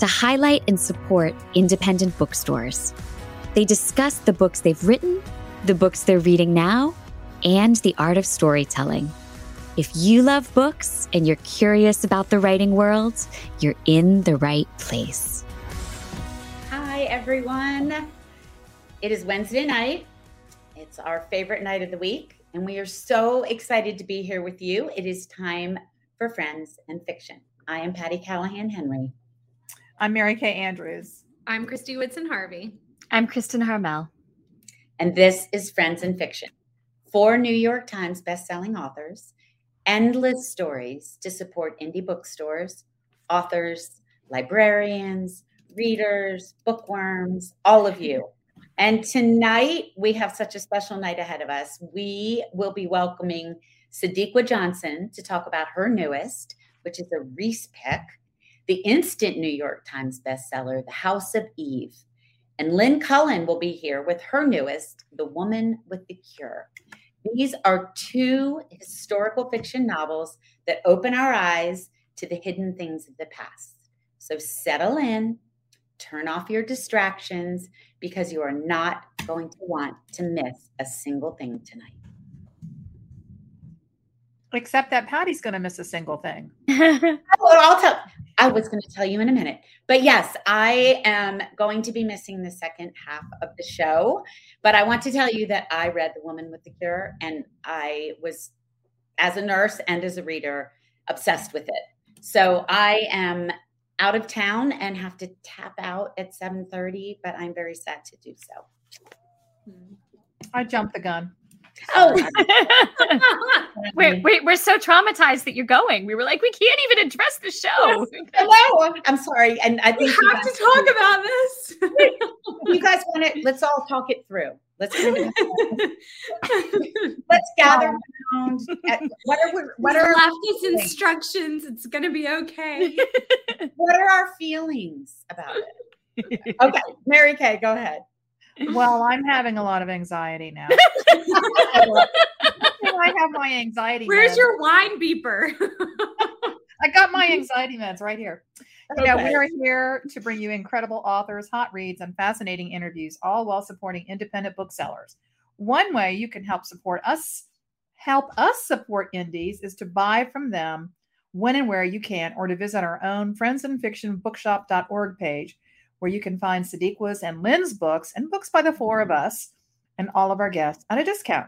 to highlight and support independent bookstores. They discuss the books they've written, the books they're reading now, and the art of storytelling. If you love books and you're curious about the writing world, you're in the right place. Hi, everyone. It is Wednesday night. It's our favorite night of the week, and we are so excited to be here with you. It is time for Friends and Fiction. I am Patti Callahan Henry. I'm Mary Kay Andrews. I'm Kristy Woodson Harvey. I'm Kristen Harmel. And this is Friends and Fiction. Four New York Times bestselling authors, endless stories to support indie bookstores, authors, librarians, readers, bookworms, all of you. And tonight we have such a special night ahead of us. We will be welcoming Sadeqa Johnson to talk about her newest, which is a Reese pick the instant New York Times bestseller, The House of Eve. And Lynn Cullen will be here with her newest, The Woman with the Cure. These are two historical fiction novels that open our eyes to the hidden things of the past. So settle in, turn off your distractions, because you are not going to want to miss a single thing tonight. Except that Patti's going to miss a single thing. oh, I'll tell. I was going to tell you in a minute. But yes, I am going to be missing the second half of the show. But I want to tell you that I read The Woman with the Cure and I was, as a nurse and as a reader, obsessed with it. So I am out of town and have to tap out at 7:30, but I'm very sad to do so. I jumped the gun. Oh, wait, wait, we're so traumatized that you're going. We were like, we can't even address the show. Hello, I'm sorry, and I think we have to talk to, about this. you guys want it? Let's all talk it through. Let's let's gather um, around. What are what are left us instructions? It's gonna be okay. what are our feelings about it? Okay, Mary Kay, go ahead. Well, I'm having a lot of anxiety now. I have my anxiety. Where's meds. your wine beeper? I got my anxiety meds right here. You know, we are here to bring you incredible authors, hot reads, and fascinating interviews, all while supporting independent booksellers. One way you can help support us, help us support indies, is to buy from them when and where you can, or to visit our own Friends and Fiction Bookshop.org page where you can find Sadeqa's and Lynn's books and books by the four of mm-hmm. us and all of our guests at a discount.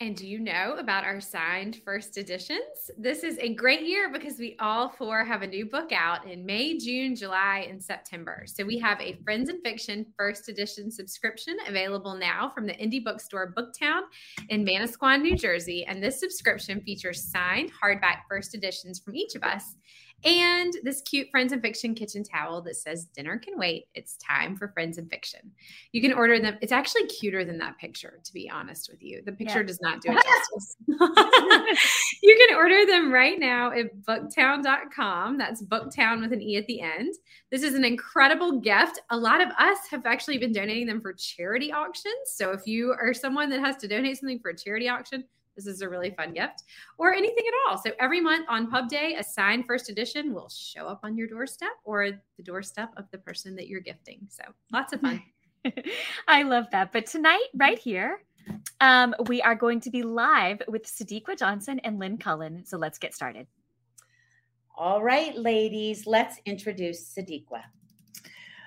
And do you know about our signed first editions? This is a great year because we all four have a new book out in May, June, July, and September. So we have a Friends and Fiction first edition subscription available now from the indie bookstore BookTowne in Manasquan, New Jersey. And this subscription features signed hardback first editions from each of us and this cute Friends and Fiction kitchen towel that says dinner can wait. It's time for Friends and Fiction. You can order them. It's actually cuter than that picture, to be honest with you. The picture yeah. does not do it justice. you can order them right now at booktowne.com. That's booktowne with an E at the end. This is an incredible gift. A lot of us have actually been donating them for charity auctions. So if you are someone that has to donate something for a charity auction, this is a really fun gift or anything at all. So every month on pub day, a signed first edition will show up on your doorstep or the doorstep of the person that you're gifting. So lots of fun. I love that. But tonight, right here, um, we are going to be live with Sadeqa Johnson and Lynn Cullen. So let's get started. All right, ladies, let's introduce Sadeqa.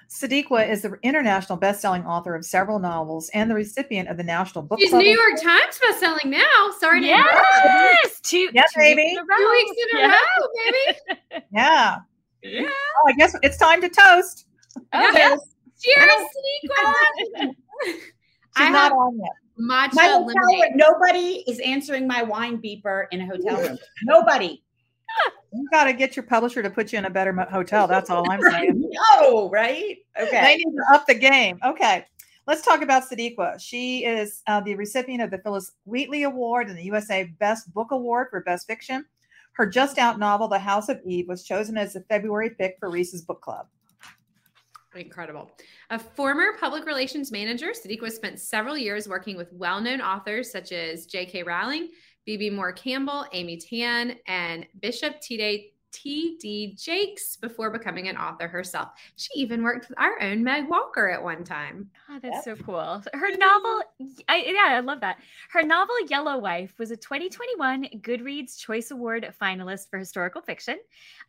Sadeqa is the international best-selling author of several novels and the recipient of the National Book She's Club. New York Times best-selling now. Sorry to yes, yes, two, yes, two baby, weeks two weeks in a yeah. row, baby. yeah, yeah. Oh, I guess it's time to toast. Oh, yes. Cheers, Sadeqa. I not on yet. Matcha my hotel lemonade. Nobody is answering my wine beeper in a hotel room. Nobody. You got to get your publisher to put you in a better hotel. That's all I'm saying. oh, right? Okay. They need to up the game. Okay. Let's talk about Sadeqa. She is uh, the recipient of the Phillis Wheatley Award and the USA Best Book Award for Best Fiction. Her just out novel, The House of Eve, was chosen as the February pick for Reese's Book Club. Incredible. A former public relations manager, Sadeqa spent several years working with well known authors such as J.K. Rowling, Bebe Moore Campbell, Amy Tan, and Bishop T.D. T.D. Jakes before becoming an author herself. She even worked with our own Meg Walker at one time. Oh, that's yep. so cool. Her novel, I, yeah, I love that. Her novel Yellow Wife was a 2021 Goodreads Choice Award finalist for historical fiction,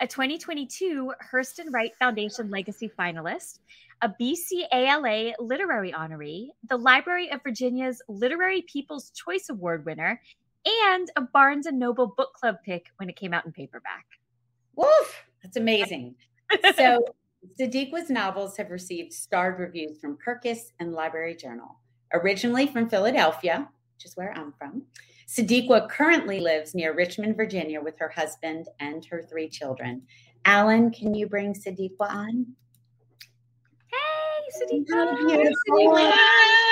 a 2022 Hurston Wright Foundation Legacy finalist, a BCALA literary honoree, the Library of Virginia's Literary People's Choice Award winner, and a Barnes and Noble book club pick when it came out in paperback. Woof! That's amazing. so Sadeqa's novels have received starred reviews from Kirkus and Library Journal. Originally from Philadelphia, which is where I'm from, Sadeqa currently lives near Richmond, Virginia, with her husband and her three children. Alan, can you bring Sadeqa on? Hey, Sadeqa. Hi.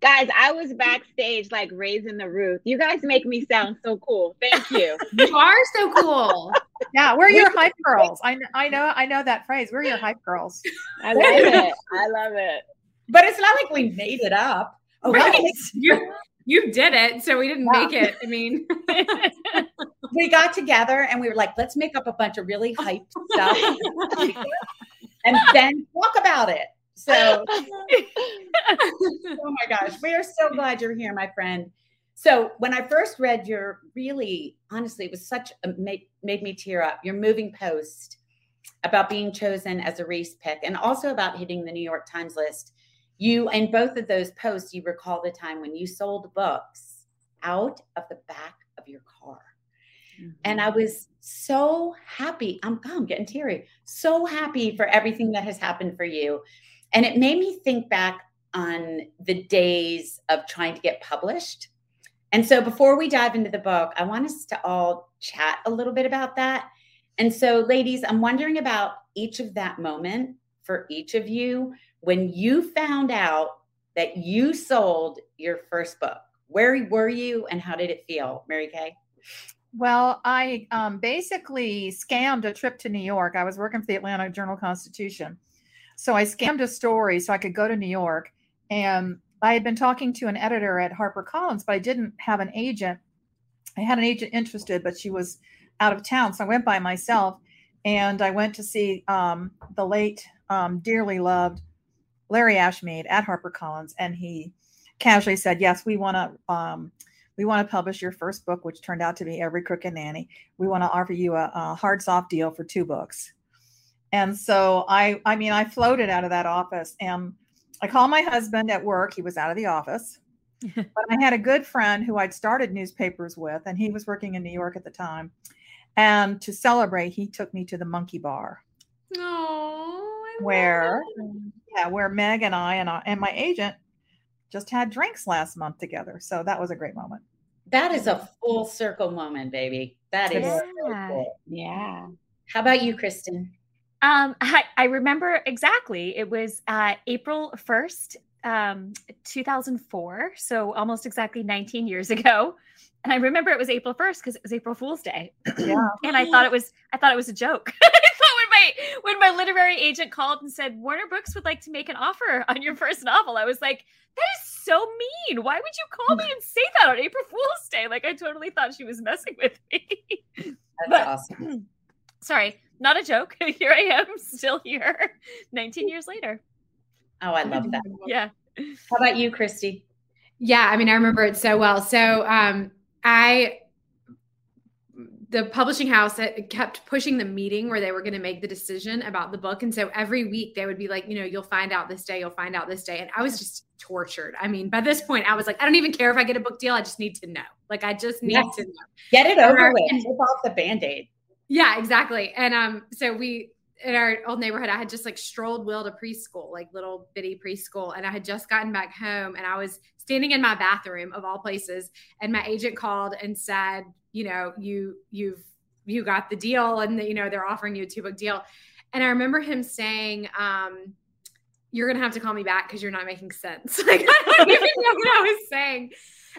Guys, I was backstage like raising the roof. You guys make me sound so cool. Thank you. you are so cool. Yeah, we're your hype girls. I, I know I know that phrase. We're your hype girls. I love it. I love it. But it's not like we made it up. Oh, right. you, you did it, so we didn't make it. I mean, we got together and we were like, let's make up a bunch of really hype stuff and then talk about it. So, oh my gosh, we are so glad you're here, my friend. So when I first read your really, honestly, it was such a made, made me tear up. Your moving post about being chosen as a Reese pick, and also about hitting the New York Times list. You in both of those posts, you recall the time when you sold books out of the back of your car. Mm-hmm. And I was so happy. I'm, oh, I'm getting teary. So happy for everything that has happened for you. And it made me think back on the days of trying to get published and so before we dive into the book, I want us to all chat a little bit about that. And so, ladies, I'm wondering about each of that moment for each of you when you found out that you sold your first book. Where were you and how did it feel, Mary Kay? Well, I um, basically scammed a trip to New York. I was working for the Atlanta Journal Constitution. So I scammed a story so I could go to New York. And I had been talking to an editor at HarperCollins, but I didn't have an agent. I had an agent interested, but she was out of town. So I went by myself and I went to see um, the late, um, dearly loved Larry Ashmead at HarperCollins. And he casually said, Yes, we want to. Um, we want to publish your first book, which turned out to be Every Crooked Nanny. We want to offer you a, a hard soft deal for two books. And so I, I mean, I floated out of that office and I called my husband at work. He was out of the office. but I had a good friend who I'd started newspapers with, and he was working in New York at the time. And to celebrate, he took me to the Monkey Bar. Oh, where yeah, where Meg and I and I, and my agent just had drinks last month together. So that was a great moment. That is a full circle moment, baby. That is yeah. So cool. yeah. How about you, Kristen? Um, I, I remember exactly. It was uh, April 1st, um, 2004. So almost exactly 19 years ago. And I remember it was April 1st because it was April Fool's Day. Yeah. and I thought it was, I thought it was a joke. I thought when my, when my literary agent called and said, Warner Books would like to make an offer on your first novel, I was like, that is so mean. Why would you call me and say that on April Fool's Day? Like I totally thought she was messing with me. That's but, awesome. Sorry not a joke. Here I am, still here, 19 years later. Oh, I love that. yeah. How about you, Kristy? Yeah, I mean, I remember it so well. So, um, I the publishing house kept pushing the meeting where they were going to make the decision about the book and so every week they would be like you know you'll find out this day you'll find out this day and i was just tortured i mean by this point i was like i don't even care if i get a book deal i just need to know like i just need yes. to know get it over with rip off the band-aid yeah, exactly. And um, so we in our old neighborhood, I had just like strolled Will to preschool, like little bitty preschool, and I had just gotten back home, and I was standing in my bathroom of all places, and my agent called and said, you know, you you've you got the deal and the, you know they're offering you a two book deal. And i remember him saying um you're gonna have to call me back because you're not making sense. Like i don't even know what i was saying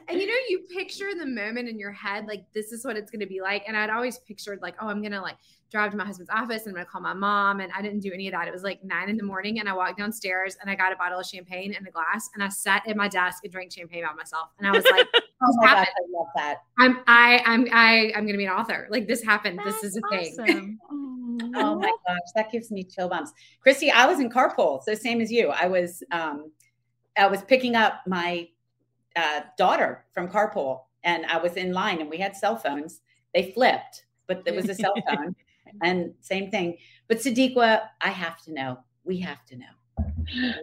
and you know you picture the moment in your head like this is what it's gonna be like and i'd always pictured like oh i'm gonna like drive to my husband's office and i'm gonna call my mom and i didn't do any of that it was like nine in the morning and i walked downstairs and i got a bottle of champagne and a glass and i sat at my desk and drank champagne by myself and i was like oh my gosh, I love that. I'm I I'm I I'm gonna be an author. Like this happened. That's this is a thing. Oh my gosh, that gives me chill bumps. Kristy, I was in carpool, so same as you. I was um I was picking up my uh, daughter from carpool and I was in line and we had cell phones. They flipped, but there was a cell phone and same thing. But Sadeqa, I have to know. We have to know.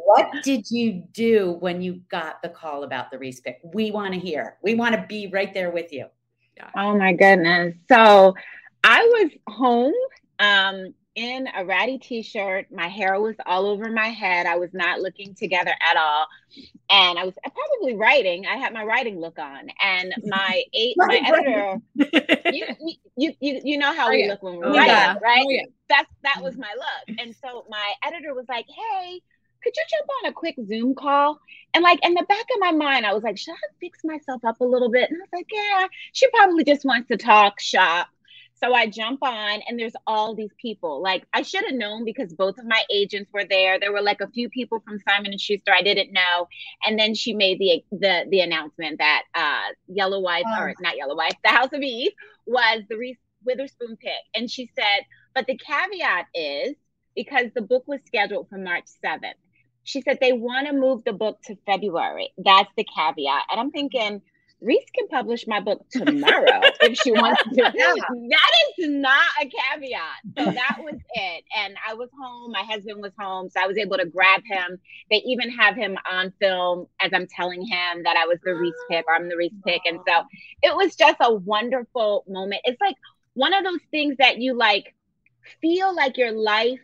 What did you do when you got the call about the Reese pick? We want to hear. We want to be right there with you. Oh my goodness. So I was home um, in a ratty t shirt. My hair was all over my head. I was not looking together at all. And I was probably writing. I had my writing look on. And my eight, my editor, you, you, you, you know how Oh, we yeah. look when we're Oh, writing, yeah. right? Oh, yeah. That's that mm-hmm. was my look. And so my editor was like, hey, could you jump on a quick Zoom call? And like in the back of my mind, I was like, should I fix myself up a little bit? And I was like, yeah, she probably just wants to talk shop. So I jump on and there's all these people. Like I should have known because both of my agents were there. There were like a few people from Simon and Schuster I didn't know. And then she made the the the announcement that uh Yellow Wife Oh. or not Yellow Wife, the House of Eve was the Reese Witherspoon pick. And she said, but the caveat is because the book was scheduled for March 7th. She said they want to move the book to February. That's the caveat. And I'm thinking, Reese can publish my book tomorrow if she wants to. Yeah. That is not a caveat. So that was it. And I was home. My husband was home. So I was able to grab him. They even have him on film as I'm telling him that I was the Reese oh. pick or I'm the Reese pick. And so it was just a wonderful moment. It's like one of those things that you like feel like your life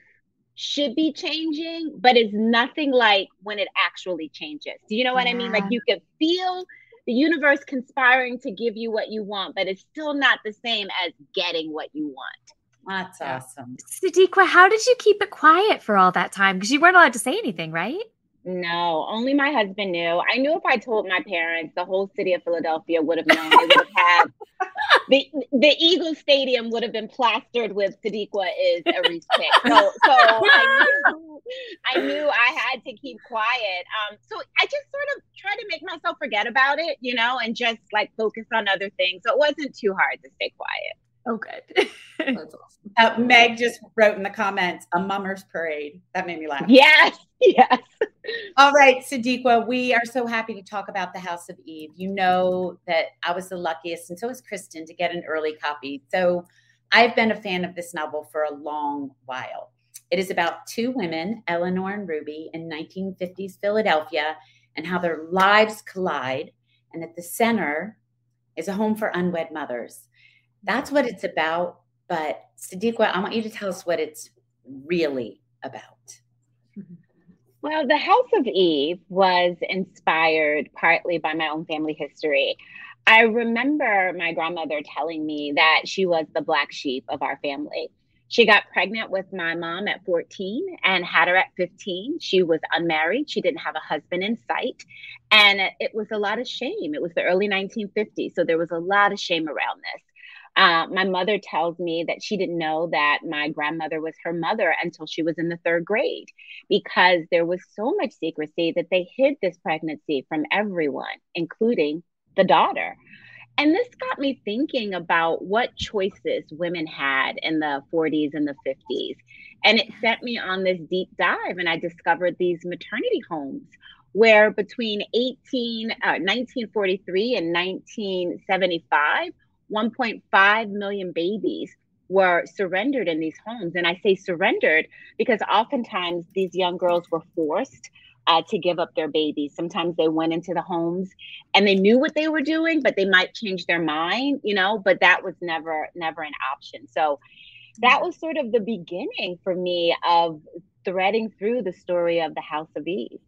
should be changing, but it's nothing like when it actually changes. Do you know what I mean? Like you can feel the universe conspiring to give you what you want, but it's still not the same as getting what you want. That's awesome. Sadeqa, how did you keep it quiet for all that time? Because you weren't allowed to say anything, right? No, only my husband knew. I knew if I told my parents, the whole city of Philadelphia would have known. They would have had the the Eagle Stadium would have been plastered with Sadeqa is a Reese pick. So so I knew, I knew I had to keep quiet. Um, so I just sort of tried to make myself forget about it, you know, and just like focus on other things. So it wasn't too hard to stay quiet. Oh, good. That's awesome. Uh, Meg just wrote in the comments, a mummer's parade. That made me laugh. Yes, yes. All right, Sadeqa, we are so happy to talk about the House of Eve. You know that I was the luckiest, and so was Kristen, to get an early copy. So I've been a fan of this novel for a long while. It is about two women, Eleanor and Ruby, in 1950s Philadelphia, and how their lives collide. And at the center is a home for unwed mothers. That's what it's about. But Sadeqa, I want you to tell us what it's really about. Well, the House of Eve was inspired partly by my own family history. I remember my grandmother telling me that she was the black sheep of our family. She got pregnant with my mom at 14 and had her at 15. She was unmarried. She didn't have a husband in sight. And it was a lot of shame. It was the early 1950s. So there was a lot of shame around this. Uh, my mother tells me that she didn't know that my grandmother was her mother until she was in the third grade because there was so much secrecy that they hid this pregnancy from everyone, including the daughter. And this got me thinking about what choices women had in the 40s and the 50s. And it sent me on this deep dive, and I discovered these maternity homes where between 18, uh, 1943 and 1975, 1.5 million babies were surrendered in these homes. And I say surrendered because oftentimes these young girls were forced uh, to give up their babies. Sometimes they went into the homes and they knew what they were doing, but they might change their mind, you know, but that was never, never an option. So that was sort of the beginning for me of threading through the story of the House of Eve.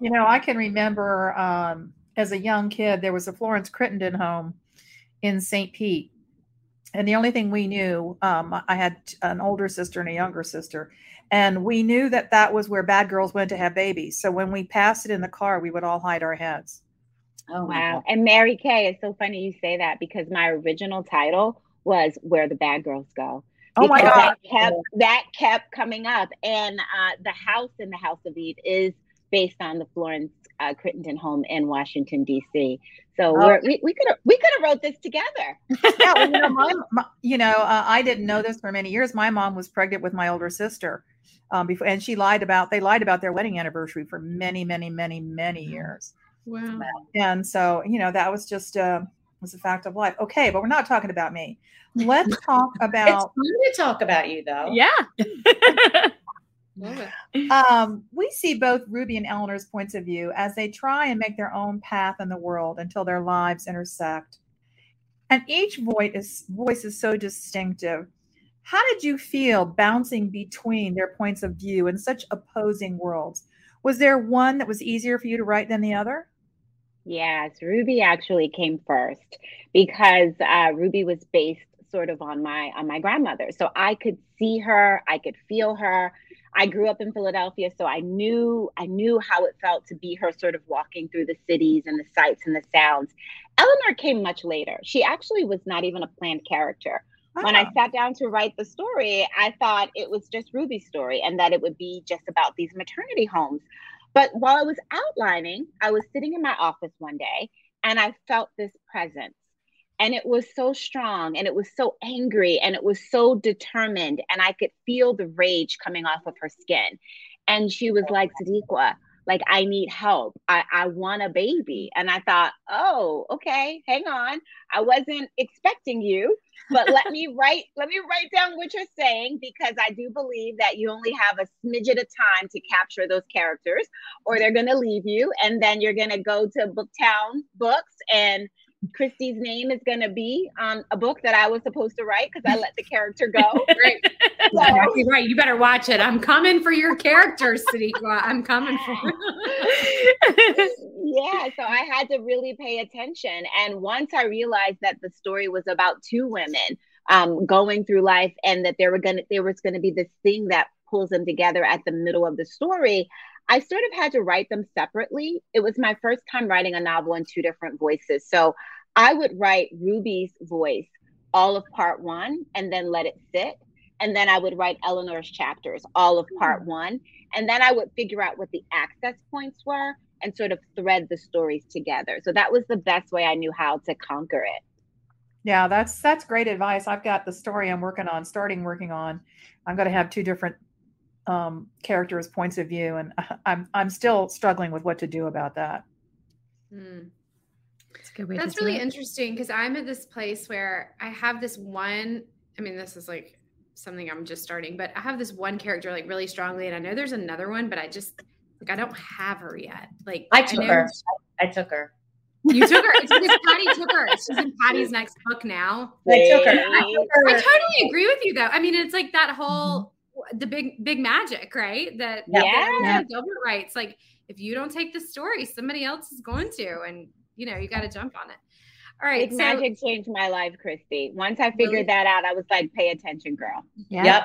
You know, I can remember um, as a young kid, there was a Florence Crittenton home in St. Pete. and the only thing we knew, um, I had an older sister and a younger sister, and we knew that that was where bad girls went to have babies. So when we passed it in the car, we would all hide our heads. Oh wow! And Mary Kay, it's so funny you say that because my original title was "Where the Bad Girls Go." Oh my god! That kept, that kept coming up, and uh, the house in the House of Eve is based on the Florence uh, Crittenton home in Washington D.C. So oh. we we could have we could have wrote this together. yeah, well, you know, my, my you know, uh, I didn't know this for many years. My mom was pregnant with my older sister, um, before, and she lied about they lied about their wedding anniversary for many, many, many, many years. Wow. And so you know that was just uh, was a fact of life. Okay, but we're not talking about me. Let's talk about. It's fun to talk about you, though. Yeah. Um, we see both Ruby and Eleanor's points of view as they try and make their own path in the world until their lives intersect. And each voice is, voice is so distinctive. How did you feel bouncing between their points of view in such opposing worlds? Was there one that was easier for you to write than the other? Yes, Ruby actually came first because uh, Ruby was based sort of on my on my grandmother, so I could see her, I could feel her. I grew up in Philadelphia, so I knew I knew how it felt to be her sort of walking through the cities and the sights and the sounds. Eleanor came much later. She actually was not even a planned character. Oh. When I ah. sat down to write the story, I thought it was just Ruby's story and that it would be just about these maternity homes. But while I was outlining, I was sitting in my office one day and I felt this presence and it was so strong and it was so angry and it was so determined and i could feel the rage coming off of her skin. And she was oh like sadeqa like i need help. I, I want a baby. And i thought oh okay hang on. I wasn't expecting you but let me write let me write down what you're saying because i do believe that you only have a smidget of time to capture those characters or they're going to leave you and then you're going to go to BookTowne books and Kristy's name is going to be on a book that I was supposed to write because I let the character go. right. So, right. You better watch it. I'm coming for your character, Sadeqa. I'm coming for Yeah. So I had to really pay attention. And once I realized that the story was about two women um, going through life and that there were gonna there was gonna be this thing that pulls them together at the middle of the story, I sort of had to write them separately. It was my first time writing a novel in two different voices. So I would write Ruby's voice all of part one and then let it sit. And then I would write Eleanor's chapters, all of part hmm. one. And then I would figure out what the access points were and sort of thread the stories together. So that was the best way I knew how to conquer it. Yeah, that's that's great advice. I've got the story I'm working on, starting working on. I'm going to have two different um, characters' points of view, and I'm I'm still struggling with what to do about that. Mm. That's, That's really interesting because I'm at this place where I have this one. I mean, this is like something I'm just starting, but I have this one character like really strongly, and I know there's another one, but I just like I don't have her yet. Like I took I her. I took her. You took her. It's because Patti took her. She's in Patti's next book now. I took her. I. I totally agree with you, though. I mean, it's like that whole the big big magic, right? That yeah, Gilbert writes. Like if you don't take the story, somebody else is going to, and you know you got to jump on it. All right, big so, magic changed my life, Kristy. Once I figured really? that out, I was like, "Pay attention, girl." Yeah. Yep,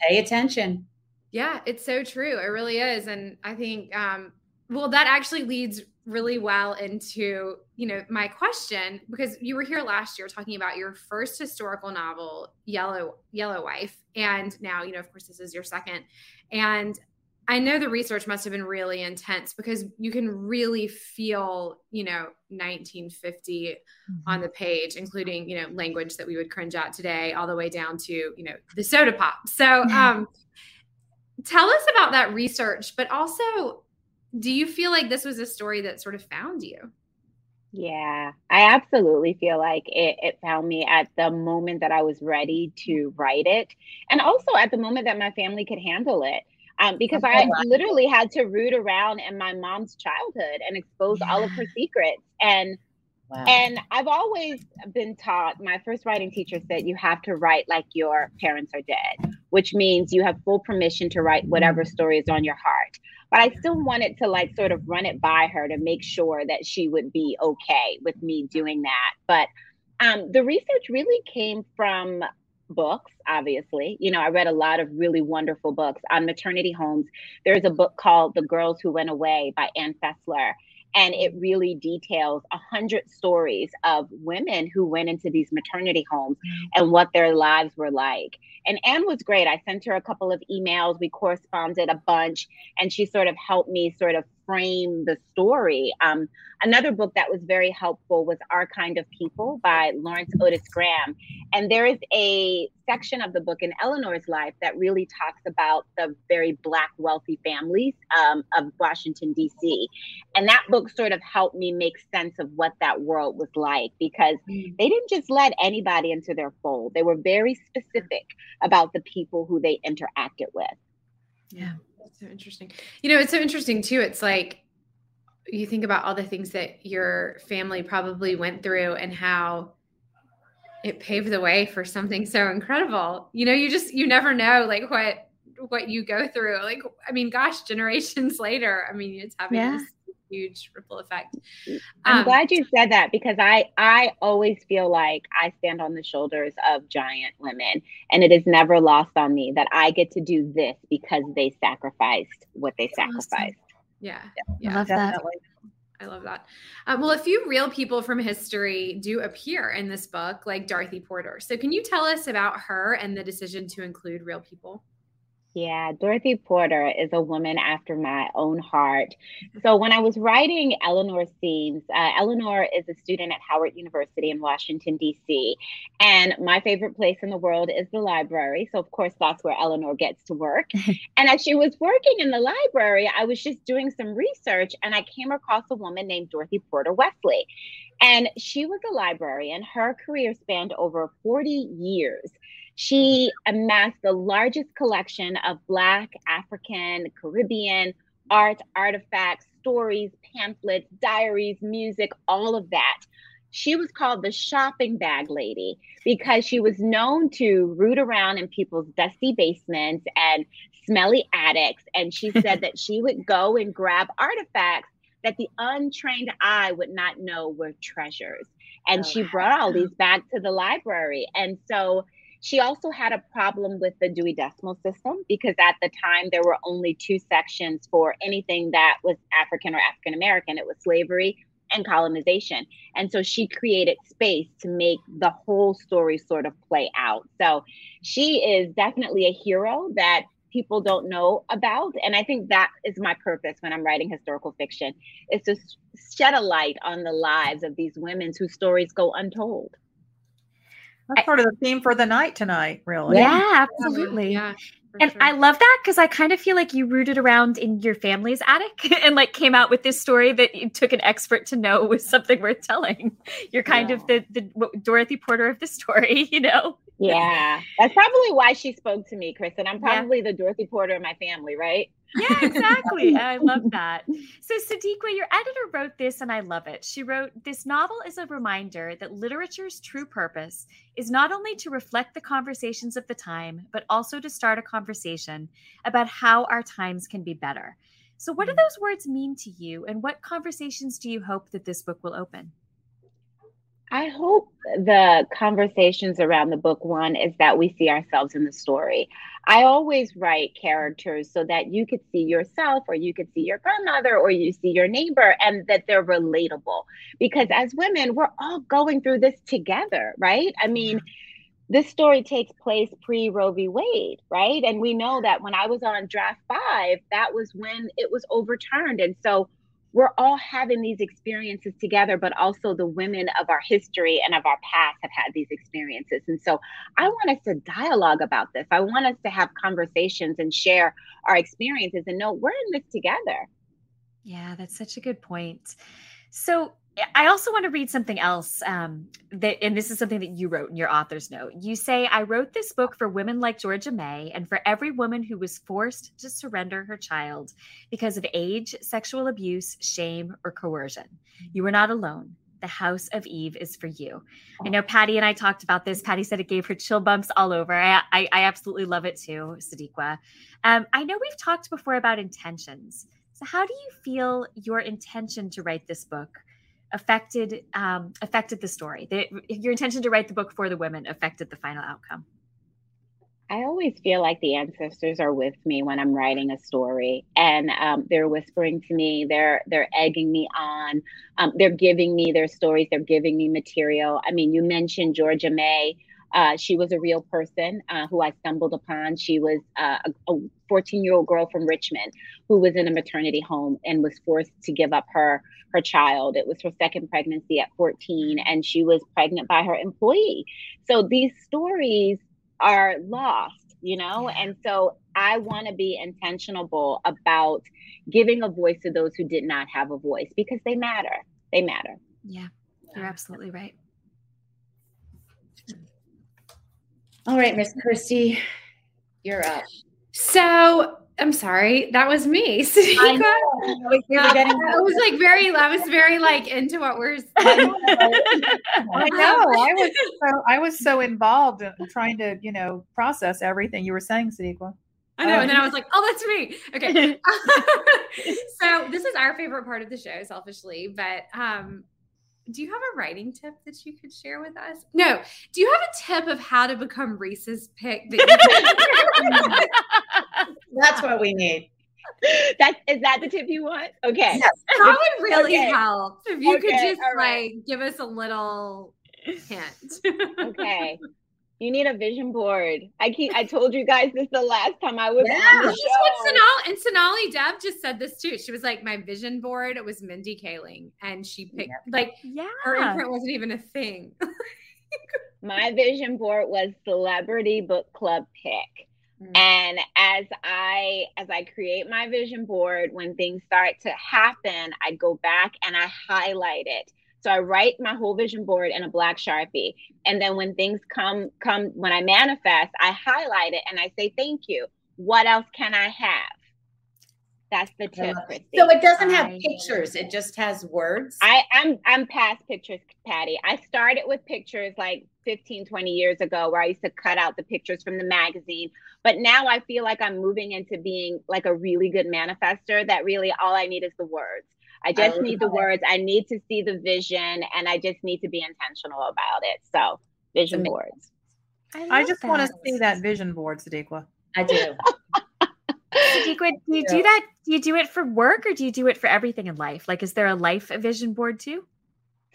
pay attention. Yeah, it's so true. It really is, and I think, um, well, that actually leads really well into you know my question because you were here last year talking about your first historical novel yellow yellow wife and now you know of course this is your second and i know the research must have been really intense because you can really feel you know 1950 mm-hmm. on the page including you know language that we would cringe at today all the way down to you know the soda pop so um tell us about that research but also do you feel like this was a story that sort of found you? Yeah, I absolutely feel like it, it found me at the moment that I was ready to write it. And also at the moment that my family could handle it. Um, because I literally had to root around in my mom's childhood and expose yeah. all of her secrets. And Wow. And I've always been taught, my first writing teacher said, you have to write like your parents are dead, which means you have full permission to write whatever mm. story is on your heart. But I still wanted to like sort of run it by her to make sure that she would be okay with me doing that. But Um, the research really came from books, obviously. You know, I read a lot of really wonderful books on maternity homes. There's a book called The Girls Who Went Away by Ann Fessler. And it really details a hundred stories of women who went into these maternity homes mm. and what their lives were like. And Ann was great. I sent her a couple of emails. We corresponded a bunch, and she sort of helped me sort of frame the story. Um, another book that was very helpful was Our Kind of People by Lawrence Otis Graham. And there is a section of the book in Eleanor's life that really talks about the very Black wealthy families um, of Washington, D.C. And that book sort of helped me make sense of what that world was like because mm. they didn't just let anybody into their fold, they were very specific about the people who they interacted with. Yeah so interesting. You know, it's so interesting too. It's like you think about all the things that your family probably went through and how it paved the way for something so incredible. You know, you just you never know like what what you go through. Like I mean, gosh, generations later, I mean, it's having yeah. this huge ripple effect. I'm um, glad you said that because I I always feel like I stand on the shoulders of giant women and it is never lost on me that I get to do this because they sacrificed what they sacrificed. Awesome. Yeah. yeah. I love Definitely. that. I love that. Um, well, a few real people from history do appear in this book, like Dorothy Porter. So, can you tell us about her and the decision to include real people? Yeah, Dorothy Porter is a woman after my own heart. So when I was writing Eleanor's scenes, uh, Eleanor is a student at Howard University in Washington, D.C. And my favorite place in the world is the library. So, of course, that's where Eleanor gets to work. and as she was working in the library, I was just doing some research and I came across a woman named Dorothy Porter Wesley. And she was a librarian. Her career spanned over 40 years. She amassed the largest collection of Black, African, Caribbean art, artifacts, stories, pamphlets, diaries, music, all of that. She was called the shopping bag lady because she was known to root around in people's dusty basements and smelly attics. And she said that she would go and grab artifacts that the untrained eye would not know were treasures. And oh, she brought all these back to the library. And so she also had a problem with the Dewey Decimal System because at the time there were only two sections for anything that was African or African American. It was slavery and colonization. And so she created space to make the whole story sort of play out. So she is definitely a hero that people don't know about. And I think that is my purpose when I'm writing historical fiction is to shed a light on the lives of these women whose stories go untold. That's I, part of the theme for the night tonight, really. Yeah, absolutely. Yeah. And sure. I love that because I kind of feel like you rooted around in your family's attic and like came out with this story that it took an expert to know was something worth telling. You're kind yeah. of the the Dorothy Porter of the story, you know. Yeah, that's probably why she spoke to me, Kristen. I'm probably yeah. the Dorothy Porter of my family, right? Yeah, exactly. I love that. So, Sadeqa, your editor wrote this, and I love it. She wrote This novel is a reminder that literature's true purpose is not only to reflect the conversations of the time, but also to start a conversation about how our times can be better. So, what do mm. those words mean to you, and what conversations do you hope that this book will open? I hope the conversations around the book one is that we see ourselves in the story. I always write characters so that you could see yourself or you could see your grandmother or you see your neighbor and that they're relatable. Because as women, we're all going through this together, right? I mean, this story takes place pre Roe v. Wade, right? And we know that when I was on draft five, that was when it was overturned. And so we're all having these experiences together, but also the women of our history and of our past have had these experiences. And so I want us to dialogue about this. I want us to have conversations and share our experiences and know we're in this together. Yeah, that's such a good point. So I also want to read something else. Um, that, and this is something that you wrote in your author's note. You say, I wrote this book for women like Georgia May and for every woman who was forced to surrender her child because of age, sexual abuse, shame, or coercion. You were not alone. The House of Eve is for you. I know Patty and I talked about this. Patty said it gave her chill bumps all over. I, I, I absolutely love it too, Sadeqa. Um, I know we've talked before about intentions. So, how do you feel your intention to write this book affected um, affected the story? Your intention to write the book for the women affected the final outcome. I always feel like the ancestors are with me when I'm writing a story, and um, they're whispering to me. They're they're egging me on. Um, they're giving me their stories. They're giving me material. I mean, you mentioned Georgia May. Uh, she was a real person uh, who I stumbled upon. She was uh, a 14 year old girl from Richmond who was in a maternity home and was forced to give up her her child. It was her second pregnancy at 14, and she was pregnant by her employee. So these stories are lost, you know? And so I want to be intentional about giving a voice to those who did not have a voice because they matter. They matter. Yeah, you're absolutely right. All right, Miss Kristy, you're up. So I'm sorry, that was me. I, know. I was like very, I was very like into what we're. I know. I was so I was so involved in trying to, you know, process everything you were saying, Sadeqa. I know, and then I was like, "Oh, that's me." Okay, so this is our favorite part of the show, selfishly, but um, do you have a writing tip that you could share with us? No. Do you have a tip of how to become Reese's pick? That That's what we need. That is that the tip you want? Okay. Yes. That would really okay. help if you okay. could just right. like give us a little hint. okay. You need a vision board. I keep. I told you guys this the last time I was yeah. on the this show. Sonali, and Sonali Dev just said this too. She was like, my vision board. It was Mindy Kaling, and she picked yeah. like yeah. her imprint wasn't even a thing. my vision board was celebrity book club pick. Mm-hmm. And as I as I create my vision board, when things start to happen, I go back and I highlight it so I write my whole vision board in a black sharpie, and then when things come come when I manifest, I highlight it and I say thank you. What else can I have? That's the tip. So it doesn't have pictures; it just has words. I, I'm I'm past pictures, Patti. I started with pictures like 15, 20 years ago, where I used to cut out the pictures from the magazine. But now I feel like I'm moving into being like a really good manifester. That really all I need is the words. I just I need the words. I need to see the vision and I just need to be intentional about it. So, vision boards. I, I just want to see that vision board, Sadeqa. I do. Sadeqa, do you do that? Do you do it for work or do you do it for everything in life? Like, is there a life vision board too?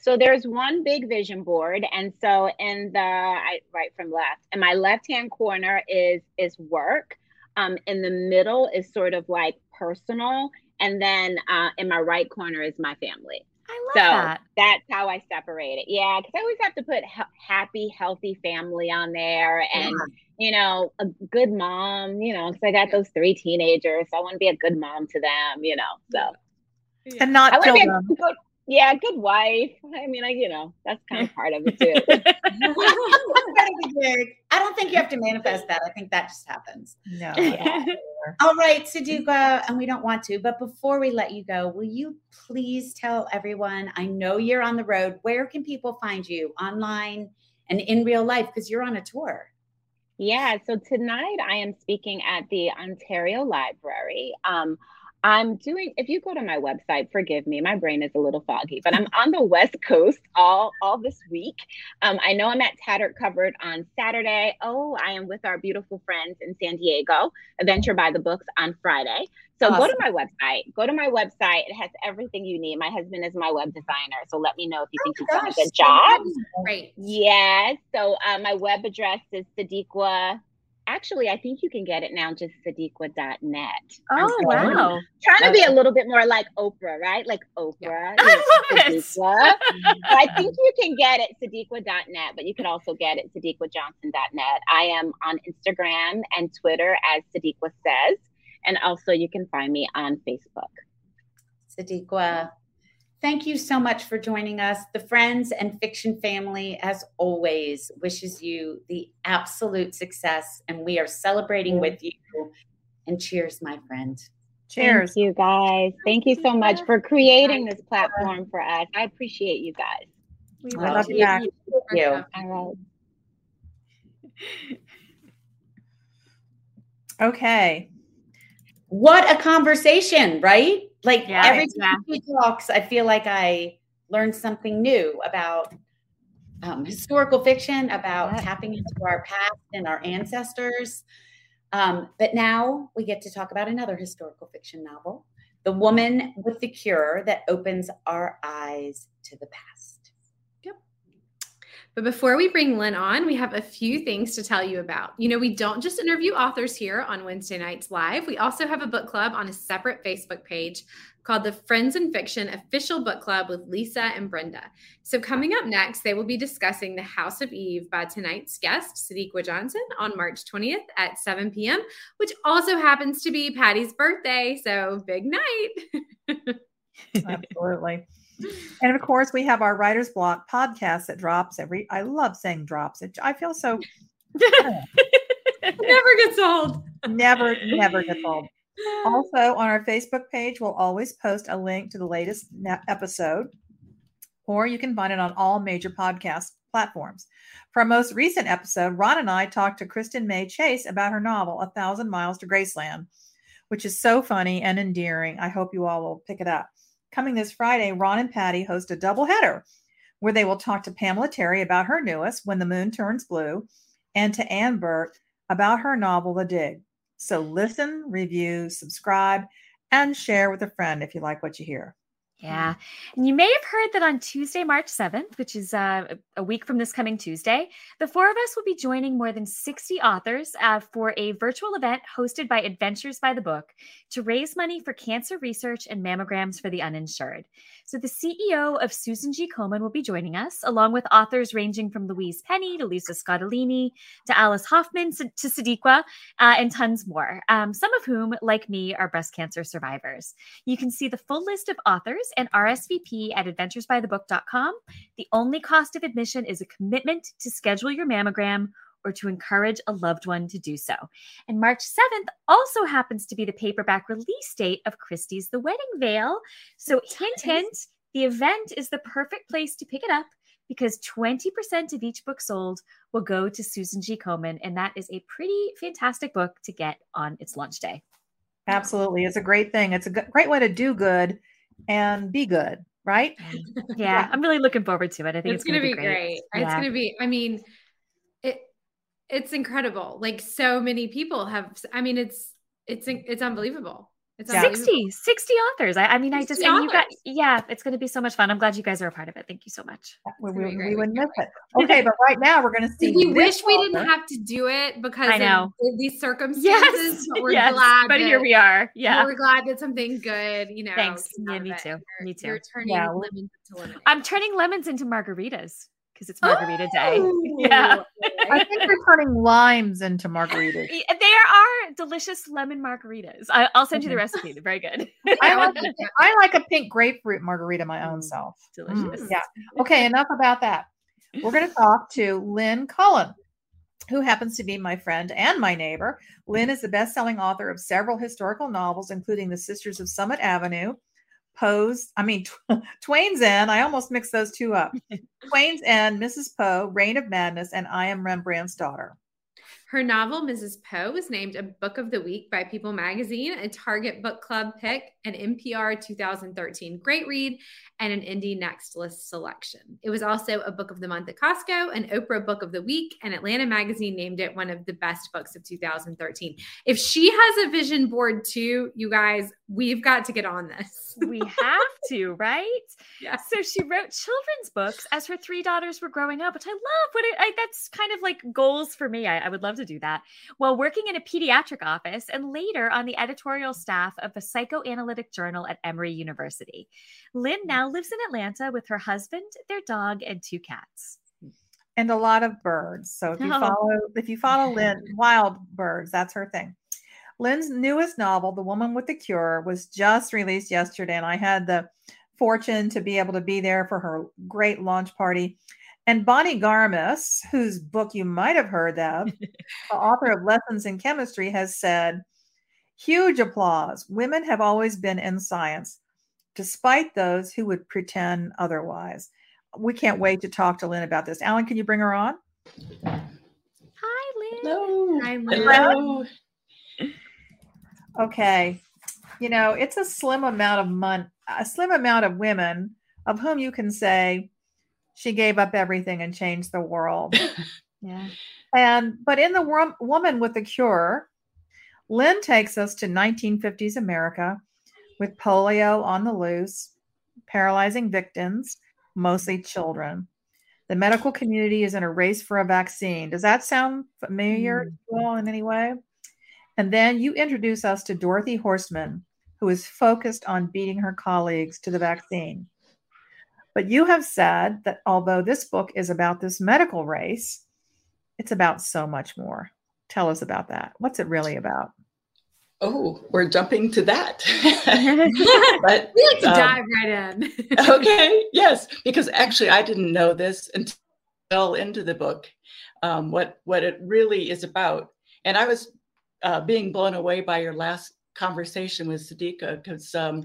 So there's one big vision board, and so in the I right from left, in my left hand corner is is work. Um, in the middle is sort of like personal, and then uh, in my right corner is my family. I love so that. That's how I separate it. Yeah, because I always have to put he- happy, healthy family on there, and yeah. you know, a good mom. You know, because I got those three teenagers, so I want to be a good mom to them. You know, so and not I kill them. Good, yeah, good wife. I mean, I you know that's kind of part of it too. I don't think you have to manifest that. I think that just happens. No. Yeah. All right, Sadeqa, and we don't want to, but before we let you go, will you please tell everyone? I know you're on the road. Where can people find you online and in real life? Because you're on a tour. Yeah. So tonight I am speaking at the Ontario Library. Um, I'm doing if you go to my website, forgive me, my brain is a little foggy, but I'm on the West Coast all all this week. Um, I know I'm at Tattered Covered on Saturday. Oh, I am with our beautiful friends in San Diego, Adventure by the Books on Friday. So awesome. go to my website. Go to my website. It has everything you need. My husband is my web designer, so let me know if you oh think he's done a good job. Great. Yes. So uh, my web address is Sadeqa actually, I think you can get it now just sadeqa.net. Oh, wow. Trying to be a little bit more like Oprah, right? Like Oprah. Yeah. I, I think you can get it sadeqa.net, but you can also get it sadeqajohnson.net. I am on Instagram and Twitter as Sadeqa Says. And also you can find me on Facebook. Sadeqa, Thank you so much for joining us. The Friends and Fiction family, as always, wishes you the absolute success, and we are celebrating with you. And cheers, my friend. Cheers. Thank you, guys. Thank you so much for creating this platform for us. I appreciate you guys. We love you. Thank you. All right. Okay. What a conversation, right? Like yeah, every time he talks, I feel like I learn something new about um, historical fiction, about Yeah. tapping into our past and our ancestors. Um, but now we get to talk about another historical fiction novel, The Woman with the Cure, that opens our eyes to the past. But before we bring Lynn on, we have a few things to tell you about. You know, we don't just interview authors here on Wednesday nights live. We also have a book club on a separate Facebook page called the Friends and Fiction Official Book Club with Lisa and Brenda. So, coming up next, they will be discussing The House of Eve by tonight's guest, Sadeqa Johnson, on March 20th at 7 p.m., which also happens to be Patti's birthday. So, big night. Absolutely. And of course, we have our Writer's Block podcast that drops every. I love saying drops. It, I feel so Never gets old. never, never gets old. Also, on our Facebook page, we'll always post a link to the latest episode, or you can find it on all major podcast platforms. For our most recent episode, Ron and I talked to Kristen May Chase about her novel, A Thousand Miles to Graceland, which is so funny and endearing. I hope you all will pick it up. Coming this Friday, Ron and Patti host a doubleheader where they will talk to Pamela Terry about her newest, When the Moon Turns Blue, and to Anne Burt about her novel, The Dig. So listen, review, subscribe, and share with a friend if you like what you hear. Yeah. And you may have heard that on Tuesday, March 7th, which is uh, a week from this coming Tuesday, the four of us will be joining more than 60 authors uh, for a virtual event hosted by Adventures by the Book to raise money for cancer research and mammograms for the uninsured. So the CEO of Susan G. Komen will be joining us, along with authors ranging from Louise Penny to Lisa Scottoline to Alice Hoffman to Sadeqa uh, and tons more, um, some of whom, like me, are breast cancer survivors. You can see the full list of authors and RSVP at adventuresbythebook.com. The only cost of admission is a commitment to schedule your mammogram or to encourage a loved one to do so. And March 7th also happens to be the paperback release date of Kristy's The Wedding Veil. So, hint, hint, the event is the perfect place to pick it up because 20% of each book sold will go to Susan G. Komen. And that is a pretty fantastic book to get on its launch day. Absolutely. It's a great thing. It's a great way to do good and be good, right? Yeah, I'm really looking forward to it. I think it's, it's, gonna, be great. great. It's gonna be. I mean, it it's incredible. Like so many people have. I mean, it's it's it's unbelievable. It's Yeah. 60, 60 authors. I, I mean, I just, and you got, yeah, it's going to be so much fun. I'm glad you guys are a part of it. Thank you so much. We, we, we wouldn't miss it. Okay, but right now we're going to see. We wish we didn't have to do it because I know. of these circumstances. Yes, but we're yes, glad. but that, here we are. Yeah. We're glad that something good. You know. Thanks. Yeah, me it. too. You're- Me too. You're turning Yeah. lemons into lemonade. I'm turning lemons into margaritas because it's margarita day. Oh, Yeah. I think we're turning limes into margaritas. There are delicious lemon margaritas. I, I'll send you the Mhm. recipe. They're very good. I I like, would like that. I like a pink grapefruit margarita my own Mm. self. delicious. Mm, yeah. Okay, enough about that. We're going to talk to Lynn Cullen, who happens to be my friend and my neighbor. Lynn is the best selling author of several historical novels, including The Sisters of Summit Avenue, Poe's, I mean, Twain's End. I almost mixed those two up. Twain's End, Mrs. Poe, Reign of Madness, and I Am Rembrandt's Daughter. Her novel, Mrs. Poe, was named a Book of the Week by People Magazine, a Target Book Club pick, an NPR 2013 Great Read, and an Indie Next List selection. It was also a Book of the Month at Costco, an Oprah Book of the Week, and Atlanta Magazine named it one of the best books of 2013. If she has a vision board too, you guys, we've got to get on this. we have to, right? Yeah. So she wrote children's books as her three daughters were growing up, which I love. What it, I, that's kind of like goals for me. I, I would love to do that while working in a pediatric office and later on the editorial staff of a psychoanalytic journal at Emory University. Lynn hmm. now lives in Atlanta with her husband, their dog, and two cats. and a lot of birds. So if you Oh. follow if you follow Lynn, wild birds, that's her thing. Lynn's newest novel, The Woman with the Cure, was just released yesterday, and I had the fortune to be able to be there for her great launch party. And Bonnie Garmus, whose book you might have heard of, the author of Lessons in Chemistry, has said, huge applause. Women have always been in science, despite those who would pretend otherwise. We can't wait to talk to Lynn about this. Alan, can you bring her on? Hi, Lynn. Hello. Hi, Lynn. Hello. Okay. You know, it's a slim amount of money, a slim amount of women of whom you can say she gave up everything and changed the world. Yeah. And but in the wo- woman with the cure, Lynn takes us to 1950s America with polio on the loose, paralyzing victims, mostly children. The medical community is in a race for a vaccine. Does that sound familiar hmm. to you all in any way? And then you introduce us to Dorothy Horstmann, who is focused on beating her colleagues to the vaccine. But you have said that although this book is about this medical race, it's about so much more. Tell us about that. What's it really about? Oh, we're jumping to that. but We like to um, dive right in. okay, yes, because actually I didn't know this until into the book, um, what what it really is about, and I was uh, being blown away by your last conversation with Sadeqa because um,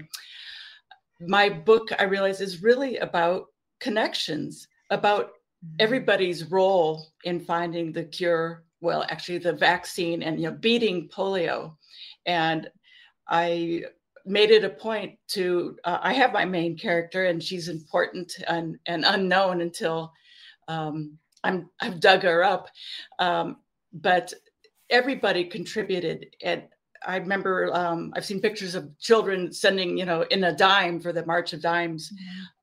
my book I realize is really about connections, about everybody's role in finding the cure. Well, actually, the vaccine and you know beating polio, and I made it a point to uh, i have my main character and she's important and, and unknown until um, i'm i've dug her up. Um, but everybody contributed. And i remember um, i've seen pictures of children sending you know in a dime for the march of dimes.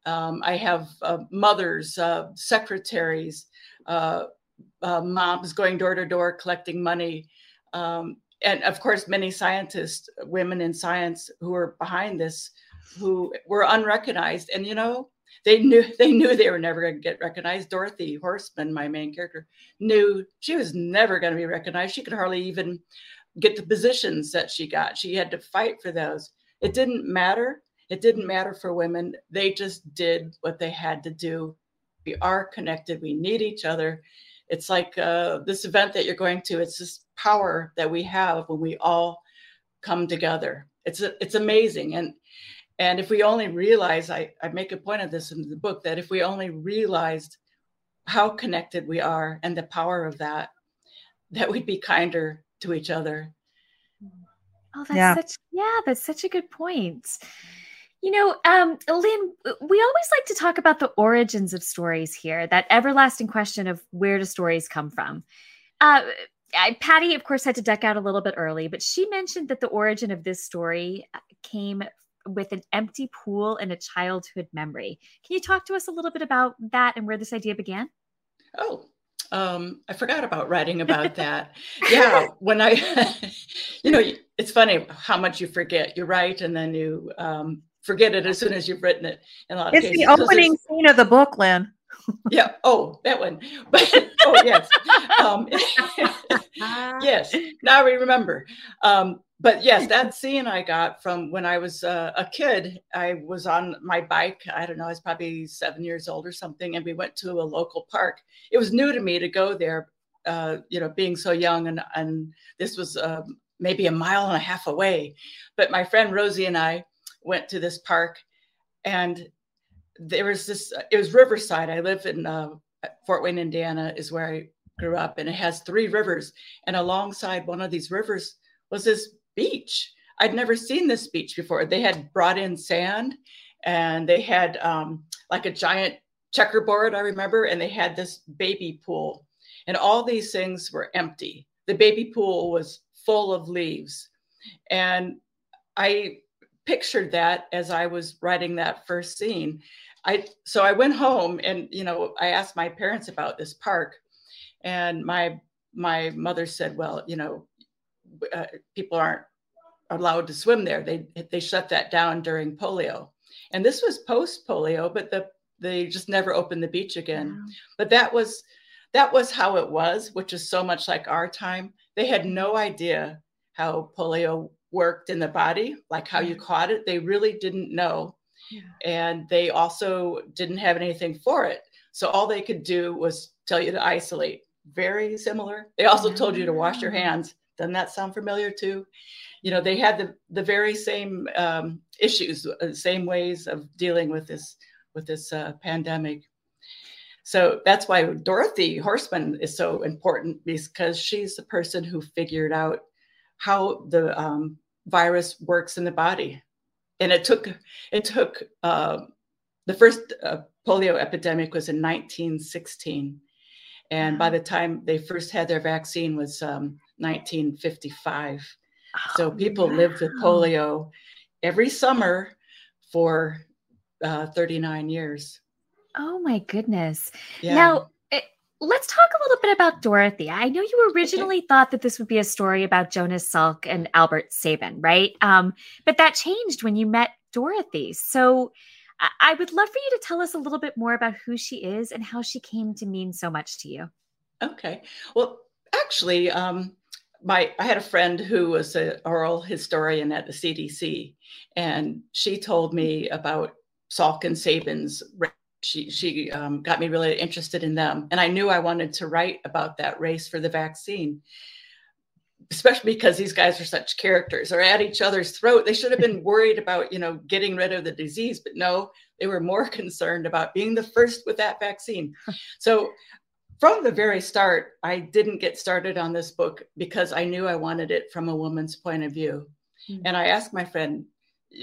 Um, i have uh, mothers uh, secretaries uh, uh, moms going door to door collecting money. Um, and of course many scientists women in science who are behind this who were unrecognized. And you know they knew they knew they were never going to get recognized. Dorothy Horstmann my main character knew she was never going to be recognized. She could hardly even get the positions that she got. She had to fight for those. It didn't matter. It didn't matter for women. They just did what they had to do. We are connected. We need each other it's like uh, this event that you're going to it's this power that we have when we all come together it's it's amazing and and if we only realize I, I make a point of this in the book that if we only realized how connected we are and the power of that that we'd be kinder to each other Oh, that's Yeah. such yeah, that's such a good point. You know, um, Lynn, we always like to talk about the origins of stories here, that everlasting question of where do stories come from. Uh, I, Patti, of course, had to duck out a little bit early, but she mentioned that the origin of this story uh, came with an empty pool and a childhood memory. Can you talk to us a little bit about that and where this idea began? Oh, um, I forgot about writing about that. yeah, when I, you know, it's funny how much you forget. You write and then you um, forget it as soon as you've written it. In a lot of It's cases, the opening scene of the book, Lynn. Yeah. Oh, that one. But oh, yes. Um, yes. Now we remember. Um, but yes, that scene I got from when I was uh, a kid. I was on my bike. I don't know. I was probably seven years old or something, and we went to a local park. It was new to me to go there. Uh, you know, being so young, and and this was uh, maybe a mile and a half away. But my friend Rosie and I went to this park, and there was this. It was Riverside. I live in uh, Fort Wayne, Indiana, is where I grew up, and it has three rivers. And alongside one of these rivers was this beach. I'd never seen this beach before. They had brought in sand, and they had um, like a giant checkerboard. I remember, and they had this baby pool, and all these things were empty. The baby pool was full of leaves, and I pictured that as I was writing that first scene. I so I went home and you know I asked my parents about this park, and my my mother said, well, you know, uh, people aren't allowed to swim there. They they shut that down during polio, and this was post polio, but the they just never opened the beach again. But that was that was how it was, which is so much like our time. They had no idea how polio worked in the body, like how you caught it. They really didn't know. And they also didn't have anything for it. So all they could do was tell you to isolate. Very similar. They also told you to wash your hands. Doesn't that sound familiar too? You know, they had the, the very same um, issues, uh, same ways of dealing with this with this uh, pandemic. So that's why Dorothy Horstmann is so important because she's the person who figured out how the um, virus works in the body, and it took it took uh, the first uh, polio epidemic was in 1916. And by the time they first had their vaccine was um, 1955. Oh, so people wow. lived with polio every summer for uh, 39 years. Oh my goodness. Yeah. Now, let's talk a little bit about Dorothy. I know you originally okay. thought that this would be a story about Jonas Salk and Albert Sabin, right? Um, but that changed when you met Dorothy. So I-, I would love for you to tell us a little bit more about who she is and how she came to mean so much to you. Okay. Well, actually, um, my I had a friend who was an oral historian at the CDC, and she told me about Salk and Sabin's. She she um, got me really interested in them, and I knew I wanted to write about that race for the vaccine, especially because these guys are such characters. They're at each other's throat. They should have been worried about you know getting rid of the disease, but no, they were more concerned about being the first with that vaccine. So from the very start, I didn't get started on this book because I knew I wanted it from a woman's point of view. Mm-hmm. And I asked my friend,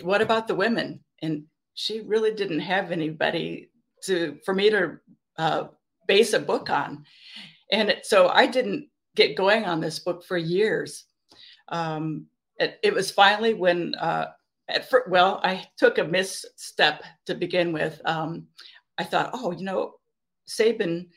what about the women? And she really didn't have anybody to for me to uh, base a book on. And it, so I didn't get going on this book for years. Um, it, it, was finally when, uh, at first, well, I took a misstep to begin with. Um, I thought, oh, you know, Sabin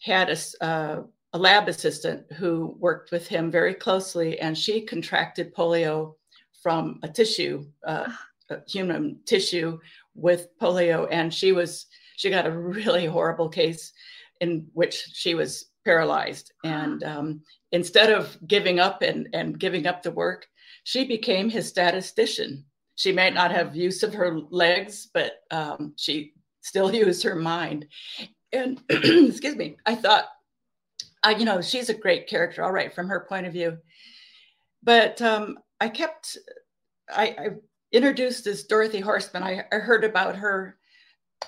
had a, uh, a lab assistant who worked with him very closely, and she contracted polio from a tissue, uh, a human tissue with polio, and she was she got a really horrible case in which she was paralyzed, and um, instead of giving up and and giving up the work, she became his statistician. She might not have use of her legs, but um, she still used her mind and excuse me, I thought, uh, you know, she's a great character, all right, from her point of view. But um, I kept, I, I, introduced this Dorothy Horstmann. I, I heard about her.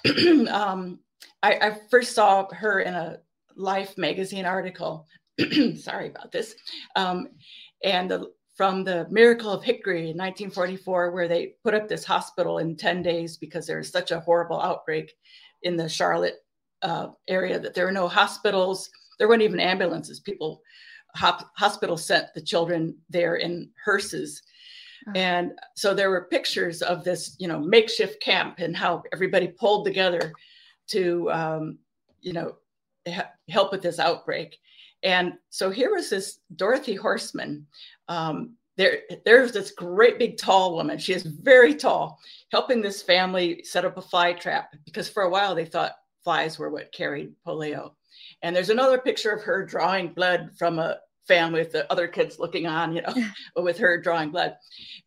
um, I, I, first saw her in a Life magazine article. Sorry about this. Um, and the, from the Miracle of Hickory in 1944, where they put up this hospital in 10 days because there was such a horrible outbreak in the Charlotte uh, area that there were no hospitals. There weren't even ambulances. People, hop, hospitals sent the children there in hearses. And so there were pictures of this, you know, makeshift camp and how everybody pulled together to, um, you know, ha- help with this outbreak. And so here was this Dorothy Horstmann. Um, there, there's this great big tall woman. She is very tall, helping this family set up a fly trap because for a while they thought flies were what carried polio. And there's another picture of her drawing blood from a family with the other kids looking on, you know, with her drawing blood.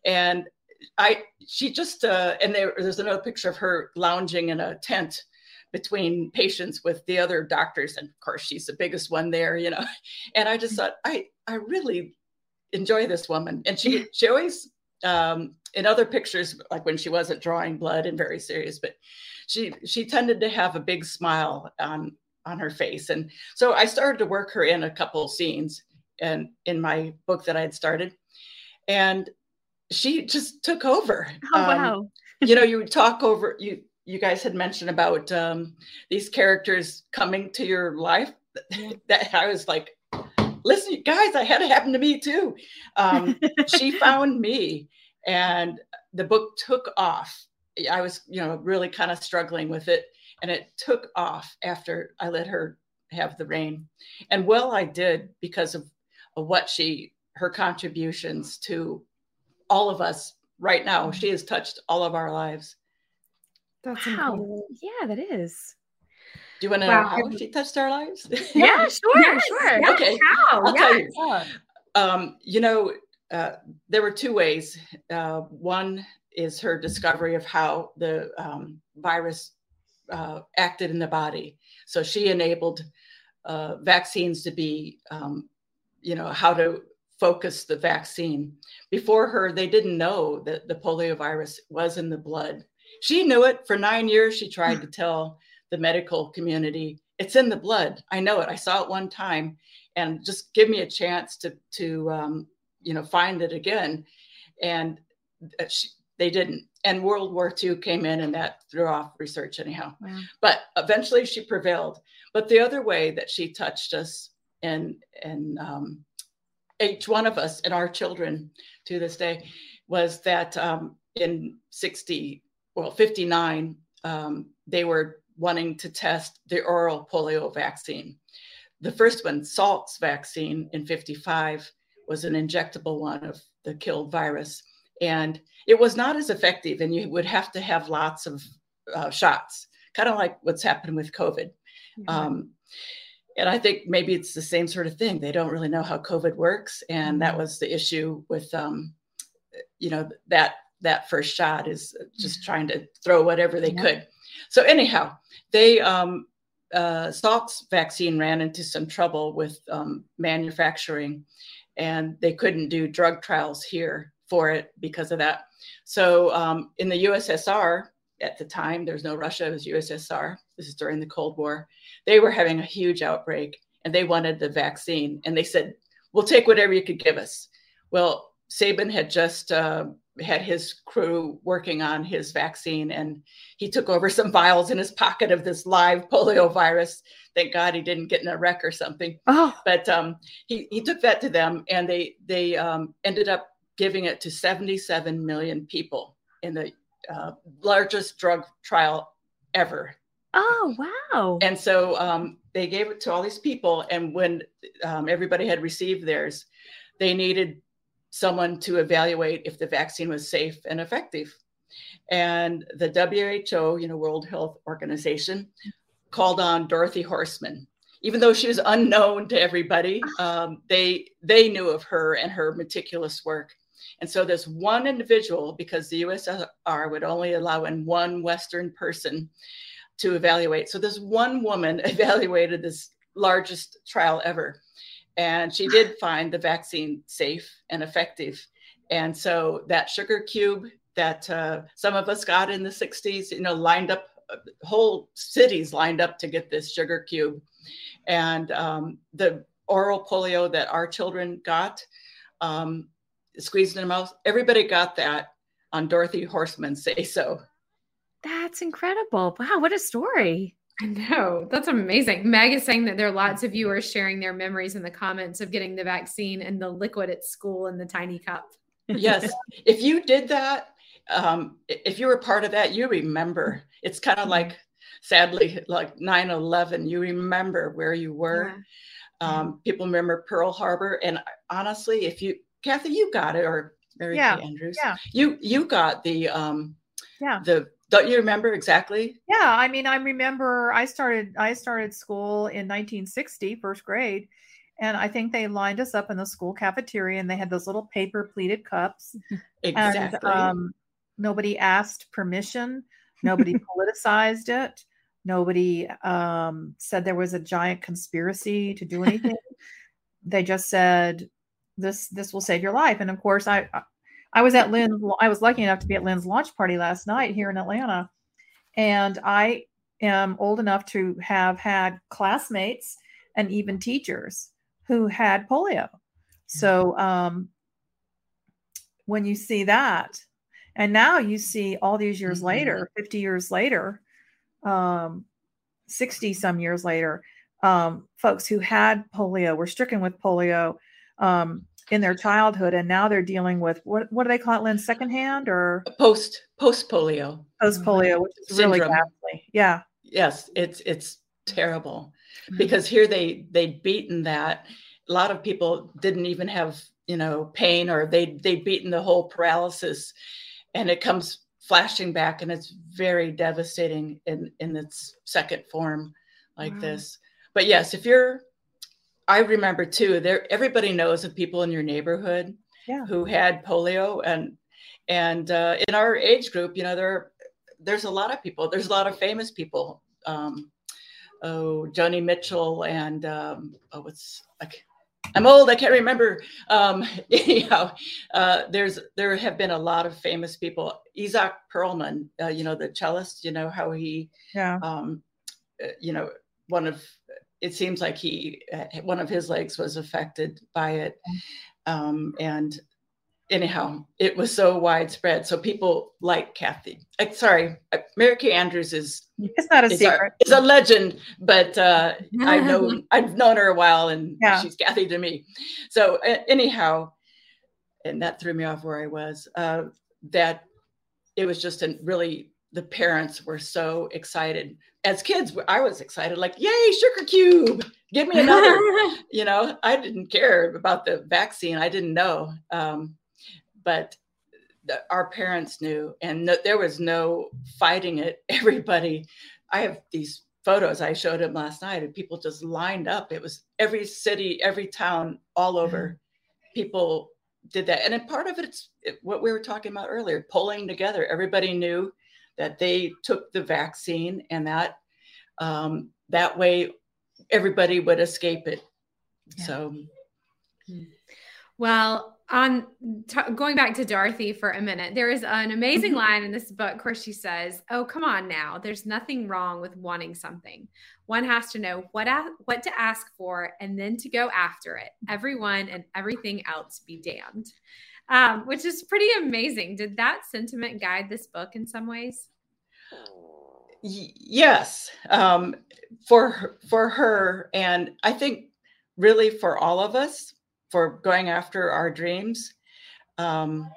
And I, she just, uh, and there, there's another picture of her lounging in a tent between patients with the other doctors. And of course, she's the biggest one there, you know. And I just thought, I, I really enjoy this woman. And she, she always, um, in other pictures, like when she wasn't drawing blood and very serious, but she she tended to have a big smile on on her face and so i started to work her in a couple scenes and in my book that i had started. And she just took over. Oh um, wow you know you would talk over you you guys had mentioned about um, these characters coming to your life. That i was like listen guys i had it happen to me too. Um, she found me and the book took off. I was, you know, really kind of struggling with it. And it took off after I let her have the reign. And well, I did because of what she, her contributions to all of us right now. She has touched all of our lives. That's wow. Incredible. Yeah, that is. Do you want to wow. know how she touched our lives? Yeah, sure, yes, sure. Yes, okay, how? I'll yes. tell you. Um, you know, uh, there were two ways. Uh, one is her discovery of how the um, virus uh, acted in the body. So she enabled uh, vaccines to be, um, you know, how to focus the vaccine. Before her, they didn't know that the polio virus was in the blood. She knew it for nine years. She tried to tell the medical community, it's in the blood. I know it. I saw it one time, and just give me a chance to to um, you know find it again. And uh, she, they didn't. And World War II came in and that threw off research anyhow. Wow. But eventually she prevailed. But the other way that she touched us and and um, each one of us and our children to this day was that um, in 60, well, 59, um, they were wanting to test the oral polio vaccine. The first one, Salk's vaccine in 55, was an injectable one of the killed virus. And it was not as effective, and you would have to have lots of uh, shots, kind of like what's happened with COVID. Mm-hmm. And I think maybe it's the same sort of thing. They don't really know how COVID works, and that mm-hmm. was the issue with, um, you know, that that first shot is just trying to throw whatever they yeah. could. So anyhow, they um, uh, Salk's vaccine ran into some trouble with um, manufacturing, and they couldn't do drug trials here for it because of that. So um, in the USSR at the time, there's no Russia, it was USSR. This is during the Cold War. They were having a huge outbreak, and they wanted the vaccine, and they said, "We'll take whatever you could give us." Well, Sabin had just uh, had his crew working on his vaccine and he took over some vials in his pocket of this live polio virus thank god he didn't get in a wreck or something oh. but um, he, he took that to them and they they um, ended up giving it to 77 million people in the uh, largest drug trial ever oh wow and so um, they gave it to all these people and when um, everybody had received theirs they needed someone to evaluate if the vaccine was safe and effective. And the WHO, you know, World Health Organization, called on Dorothy Horstmann. Even though she was unknown to everybody, um, they they knew of her and her meticulous work. And so this one individual, because the USSR would only allow in one Western person to evaluate. So this one woman evaluated this largest trial ever and she did find the vaccine safe and effective. And so that sugar cube that uh, some of us got in the 60s, you know, lined up, uh, whole cities lined up to get this sugar cube. And um, the oral polio that our children got, um, squeezed in their mouth, everybody got that on Dorothy Horstmann say so. That's incredible. Wow, what a story. I know. That's amazing. Meg is saying that there are lots of viewers sharing their memories in the comments of getting the vaccine and the liquid at school in the tiny cup. yes. If you did that, um, if you were part of that, you remember. It's kind of mm-hmm. like, sadly, like 9 11. You remember where you were. Yeah. Um, people remember Pearl Harbor. And honestly, if you, Kathy, you got it, or Mary yeah. Andrews, yeah. you you got the um, yeah the don't you remember exactly? Yeah, I mean, I remember I started I started school in 1960, first grade, and I think they lined us up in the school cafeteria, and they had those little paper pleated cups. Exactly. And, um, nobody asked permission. Nobody politicized it. Nobody um, said there was a giant conspiracy to do anything. they just said this this will save your life. And of course, I I was at Lynn's, I was lucky enough to be at Lynn's launch party last night here in Atlanta. And I am old enough to have had classmates and even teachers who had polio. So um, when you see that, and now you see all these years mm-hmm. later, 50 years later, um, 60 some years later, um, folks who had polio were stricken with polio. Um, in their childhood and now they're dealing with what what do they call it lynn secondhand or? Post post polio post polio which is Syndrome. really ghastly. Yeah. Yes it's it's terrible. Mm-hmm. because here they they'd beaten that. A lot of people didn't even have you know pain or they they'd beaten the whole paralysis and it comes flashing back and it's very devastating in in its second form like wow. this. But yes if you're I remember too. There, everybody knows of people in your neighborhood yeah. who had polio, and and uh, in our age group, you know, there there's a lot of people. There's a lot of famous people. Um, oh, Joni Mitchell and um, oh, what's like. I'm old. I can't remember. Um, anyhow, uh, there's there have been a lot of famous people. Isaac Perlman, uh, you know, the cellist. You know how he, yeah. Um, uh, you know, one of it seems like he uh, one of his legs was affected by it, um, and anyhow, it was so widespread. So people like Kathy. I, sorry, uh, Mary Kay Andrews is it's not a is secret. Is a legend, but uh, I know I've known her a while, and Yeah. she's Kathy to me. So uh, anyhow, and that threw me off where I was. Uh, that it was just a really the parents were so excited. As kids, I was excited, like, "Yay, sugar cube! Give me another!" you know, I didn't care about the vaccine. I didn't know. Um, but the, our parents knew, and no, there was no fighting it. Everybody, I have these photos I showed him last night, and people just lined up. It was every city, every town, all over. People did that, and part of it's it, what we were talking about earlier, pulling together. Everybody knew that they took the vaccine, and that um, that way everybody would escape it. Yeah. So Well, on t- going back to Dorothy for a minute, there is an amazing Mm-hmm. line in this book where she says, "Oh, come on now. There's nothing wrong with wanting something. One has to know what a- what to ask for and then to go after it. Everyone and everything else be damned." Um, which is pretty amazing. Did that sentiment guide this book in some ways? Yes um, for for her and i think really for all of us for going after our dreams um,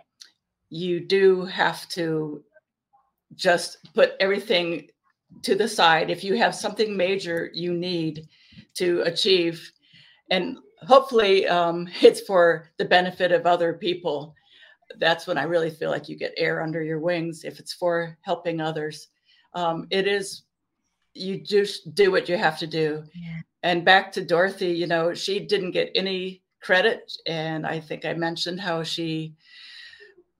you do have to just put everything to the side if you have something major you need to achieve and hopefully um, it's for the benefit of other people. That's when i really feel like you get air under your wings if it's for helping others. Um, it is you just do what you have to do. Yeah. and back to dorothy you know she didn't get any credit and i think i mentioned how she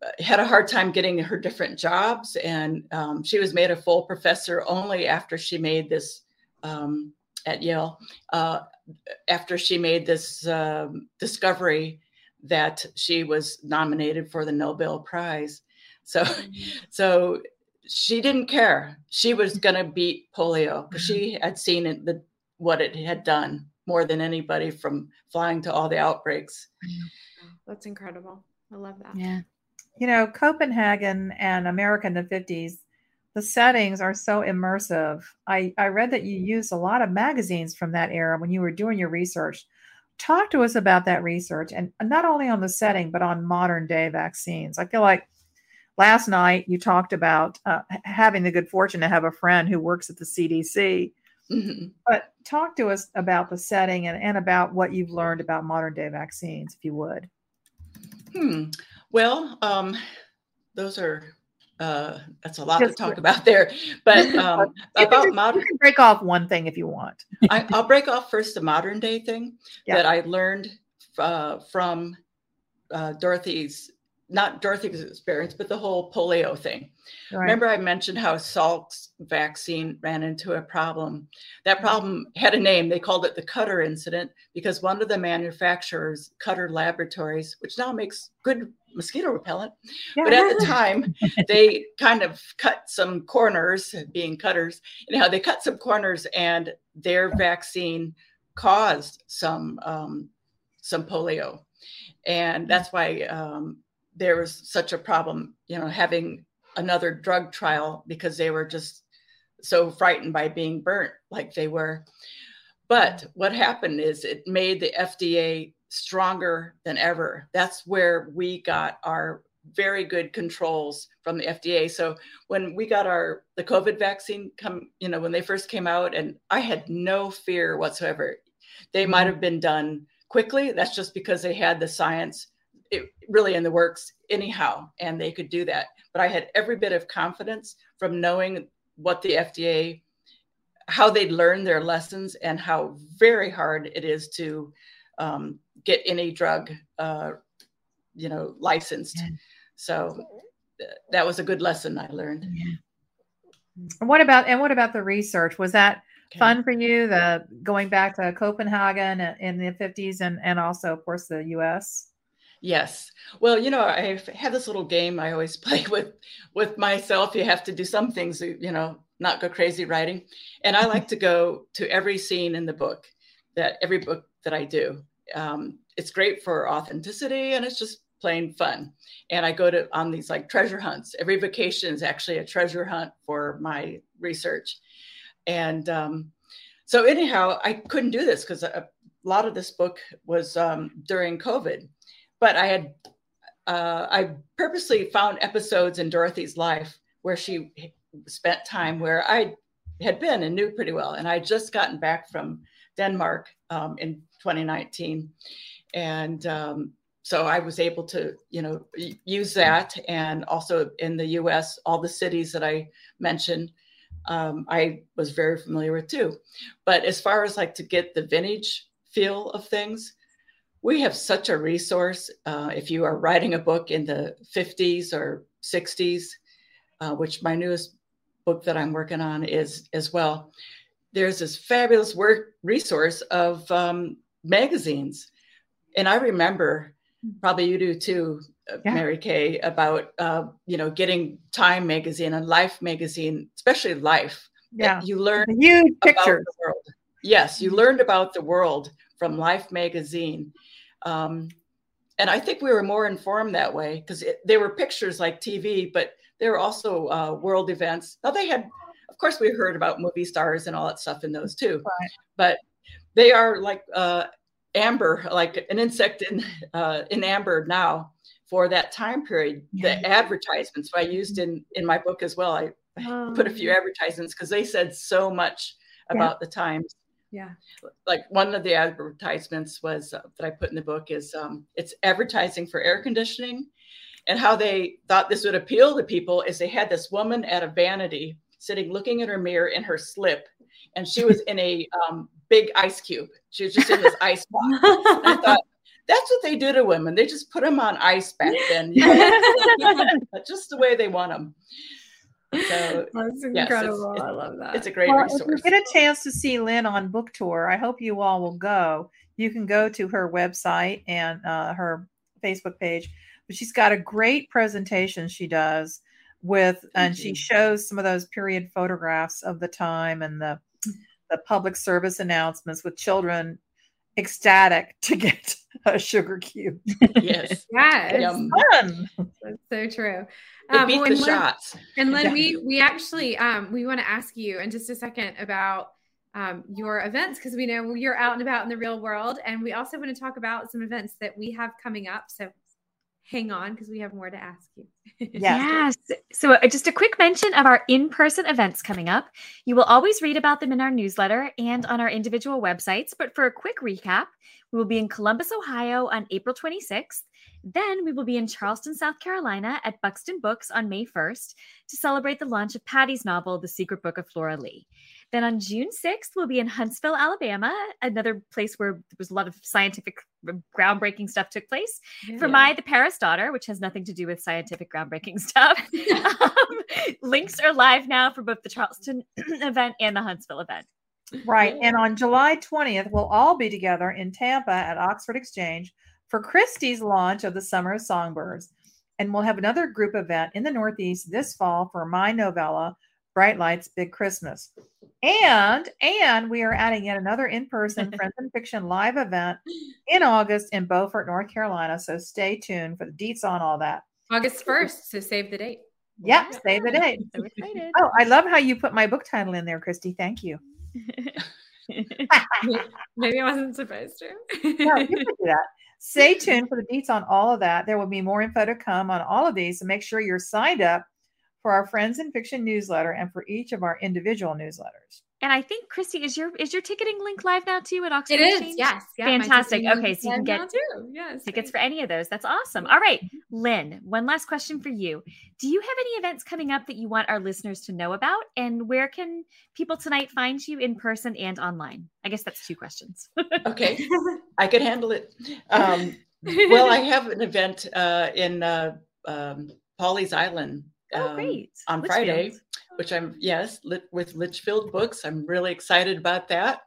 uh, had a hard time getting her different jobs and um, she was made a full professor only after she made this um, at yale. Uh, after she made this um, discovery that she was nominated for the nobel prize so mm-hmm. so she didn't care. She was mm-hmm. going to beat polio because she mm-hmm. had seen it, the, what it had done more than anybody from flying to all the outbreaks. That's incredible. I love that. Yeah. You know, Copenhagen and America in the 50s, the settings are so immersive. I, I read that you used a lot of magazines from that era when you were doing your research. Talk to us about that research and not only on the setting, but on modern day vaccines. I feel like last night you talked about uh, having the good fortune to have a friend who works at the CDC. Mhm. But talk to us about the setting and, and about what you've learned about modern day vaccines, if you would. Hmm. Well, um, those are uh, that's a lot to talk about there. But um, about modern, you can break off one thing if you want. I, I'll break off first the modern day thing Yeah. that I learned uh, from uh, Dorothy's, not Dorothy's experience, but the whole polio thing. Right. Remember, I mentioned how Salk's vaccine ran into a problem. That problem had a name. They called it the Cutter incident because one of the manufacturers, Cutter Laboratories, which now makes good mosquito repellent, but at the time they kind of cut some corners, being cutters. Anyhow, they cut some corners, and their vaccine caused some um, some polio, and that's why um, there was such a problem. You know, having another drug trial because they were just so frightened by being burnt like they were. But what happened is it made the FDA stronger than ever. That's where we got our very good controls from the FDA. So when we got our the COVID vaccine come, you know, when they first came out and I had no fear whatsoever. They might mm-hmm. have been done quickly. That's just because they had the science it really in the works anyhow and they could do that. But I had every bit of confidence from knowing what the FDA how they'd learn their lessons and how very hard it is to um, get any drug, uh, you know, licensed. Yeah. So th- that was a good lesson I learned. And what about and what about the research? Was that Okay. fun for you? The going back to Copenhagen in the fifties and and also of course the U.S. Yes. Well, you know, I have this little game I always play with with myself. You have to do some things, you know, not go crazy writing. And I like to go to every scene in the book, that every book that I do. Um, it's great for authenticity, and it's just plain fun. And I go to on these like treasure hunts. Every vacation is actually a treasure hunt for my research. And um, so anyhow, I couldn't do this because a lot of this book was um, during COVID. But I had uh, I purposely found episodes in Dorothy's life where she spent time where I had been and knew pretty well. And I just gotten back from Denmark um, in 2019, and um, so I was able to, you know, use that, and also in the U.S., all the cities that I mentioned, um, I was very familiar with too. But as far as like to get the vintage feel of things, we have such a resource. Uh, if you are writing a book in the 50s or 60s, uh, which my newest book that I'm working on is as well, there's this fabulous work resource of um, magazines. And I remember, probably you do too, uh, yeah. Mary Kay, about uh, you know getting Time magazine and Life magazine, especially Life. Yeah, you learn huge pictures. Yes, you mm-hmm. learned about the world from Life magazine. Um, and I think we were more informed that way because they were pictures like TV, but they were also uh, world events. Now they had, of course, we heard about movie stars and all that stuff in those too, right. but they are like uh, amber, like an insect in uh, in amber now for that time period. Yeah. The advertisements I used in in my book as well. I, oh. put a few advertisements because they said so much about yeah. the times. Yeah. Like one of the advertisements was uh, that I put in the book is um, it's advertising for air conditioning. And how they thought this would appeal to people is they had this woman at a vanity sitting looking at her mirror in her slip. And she was in a um, big ice cube. She was just in this ice box. I thought, that's what they do to women. They just put them on ice back then. You know? just the way they want them. So that's incredible. Yes, I love that. It's a great well, resource. If you get a chance to see Lynn on book tour, I hope you all will go. You can go to her website and uh, her Facebook page, but she's got a great presentation she does with, and she shows some of those period photographs of the time and the the public service announcements with children ecstatic to get a sugar cube. Yes. yeah. It's fun. That's so true. Um, beat the Lynn, shots. And Lynn, we we actually um, we want to ask you in just a second about um, your events because we know you're out and about in the real world, and we also want to talk about some events that we have coming up. So hang on because we have more to ask you. yes. So, uh, just a quick mention of our in person events coming up. You will always read about them in our newsletter and on our individual websites. But for a quick recap, we will be in Columbus, Ohio on April 26th. Then we will be in Charleston, South Carolina at Buxton Books on May 1st to celebrate the launch of Patti's novel, The Secret Book of Flora Lea. Then on June 6th, we'll be in Huntsville, Alabama, another place where there was a lot of scientific groundbreaking stuff took place. Yeah. For my The Paris Daughter, which has nothing to do with scientific groundbreaking stuff. um, links are live now for both the Charleston event and the Huntsville event. Right. And on July 20th, we'll all be together in Tampa at Oxford Exchange for Kristy's launch of the Summer of Songbirds. And we'll have another group event in the Northeast this fall for my novella, Bright Lights Big Christmas. And and we are adding yet another in-person Friends and Fiction live event in August in Beaufort, North Carolina. So stay tuned for the deets on all that. August 1st. So save the date. Yep, yeah. save the date. So excited. Oh, I love how you put my book title in there, Kristy. Thank you. Maybe I wasn't supposed to. no, you can do that. Stay tuned for the deets on all of that. There will be more info to come on all of these. So make sure you're signed up for our Friends and Fiction newsletter and for each of our individual newsletters. And I think Kristy is your is your ticketing link live now too at Oxford? It is, Exchange? yes. Yeah, Fantastic. Okay, so you can get. Yes, tickets for any of those. That's awesome. All right, Lynn, one last question for you. Do you have any events coming up that you want our listeners to know about? And where can people tonight find you in person and online? I guess that's two questions. okay, I could handle it. Um, well, I have an event uh, in uh, um, Pawleys Island oh, great. on Litchfield. Friday which I'm, yes, lit, with Litchfield Books. I'm really excited about that.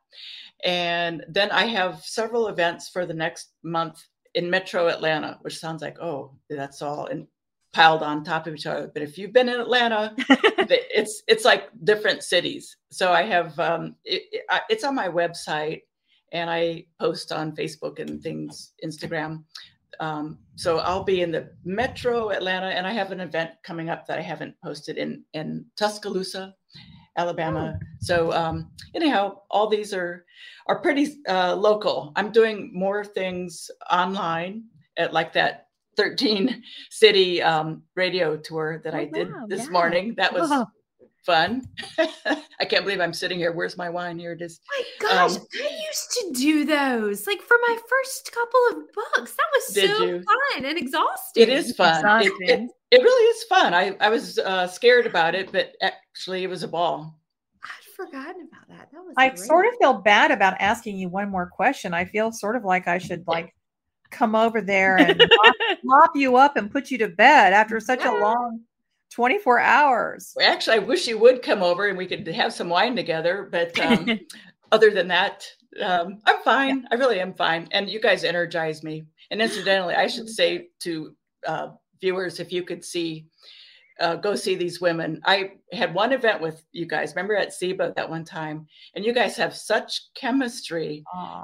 And then I have several events for the next month in Metro Atlanta, which sounds like, oh, that's all and piled on top of each other. But if you've been in Atlanta, it's it's like different cities. So I have um, it, it, it's on my website, and I post on Facebook and things, Instagram. Um, so I'll be in the Metro Atlanta, and I have an event coming up that I haven't posted in in Tuscaloosa, Alabama. Oh. So um, anyhow, all these are are pretty uh, local. I'm doing more things online at like that 13 city um, radio tour that oh, I did wow, this yeah. morning. That was oh. Fun. I can't believe I'm sitting here. Where's my wine? Here it is. My gosh, um, I used to do those like for my first couple of books. That was so you? fun and exhausting. It is fun. It, it, it, really is fun. I, I was uh, scared about it, but actually it was a ball. I'd forgotten about that. That was I great. sort of feel bad about asking you one more question. I feel sort of like I should like come over there and mop, mop, you up and put you to bed after such yeah. a long 24 hours. Well, actually, I wish you would come over and we could have some wine together. But um, other than that, um, I'm fine. I really am fine. And you guys energize me. And incidentally, I should say to uh, viewers, if you could see uh, go see these women. I had one event with you guys. Remember at SIBA that one time, and you guys have such chemistry.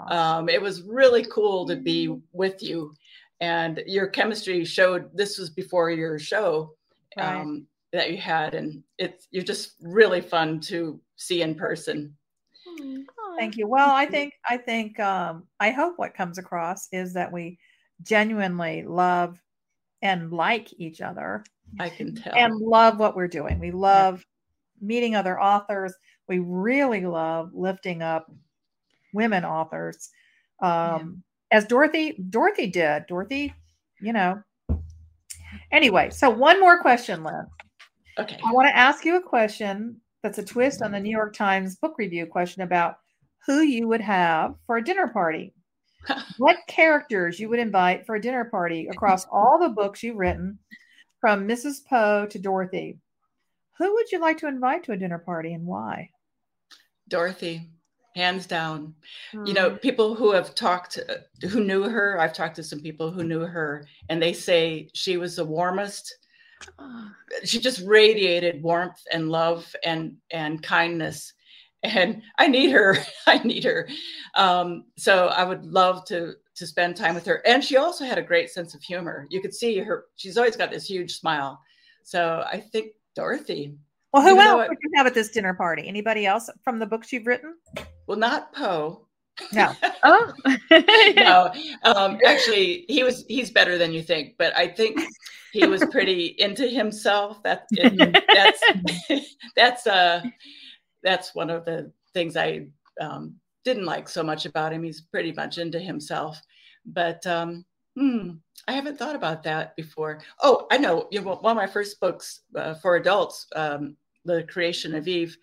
Um, it was really cool to be with you, and your chemistry showed. This was before your show right. um, that you had, and it's you're just really fun to see in person. Thank you. Well, I think I think um, I hope what comes across is that we genuinely love and like each other I can tell. And love what we're doing. We love meeting other authors. We really love lifting up women authors. Um, yeah. As Dorothy, Dorothy did. Dorothy, you know. Anyway, so one more question, Lynn. Okay. I want to ask you a question that's a twist on the New York Times book review question about who you would have for a dinner party. what characters you would invite for a dinner party across all the books you've written from Mrs. Poe to Dorothy. Who would you like to invite to a dinner party and why? Dorothy, hands down. Mm. You know, hmm. people who have talked, uh, who knew her, I've talked to some people who knew her, and they say she was the warmest. Oh. She just radiated warmth and love and and kindness and I need her. I need her. Um, so I would love to to spend time with her. And she also had a great sense of humor. You could see her, she's always got this huge smile. So I think Dorothy. Well, who else would you have at this dinner party? Anybody else from the books you've written? Well, not Poe. No. oh. no. Um, actually, he was, he's better than you think, but I think he was pretty into himself. That, that's, that's, uh, that's one of the things I um, didn't like so much about him. He's pretty much into himself. But um, hmm, I haven't thought about that before. Oh, I know. You know, one of my first books uh, for adults, um, The Creation of Eve,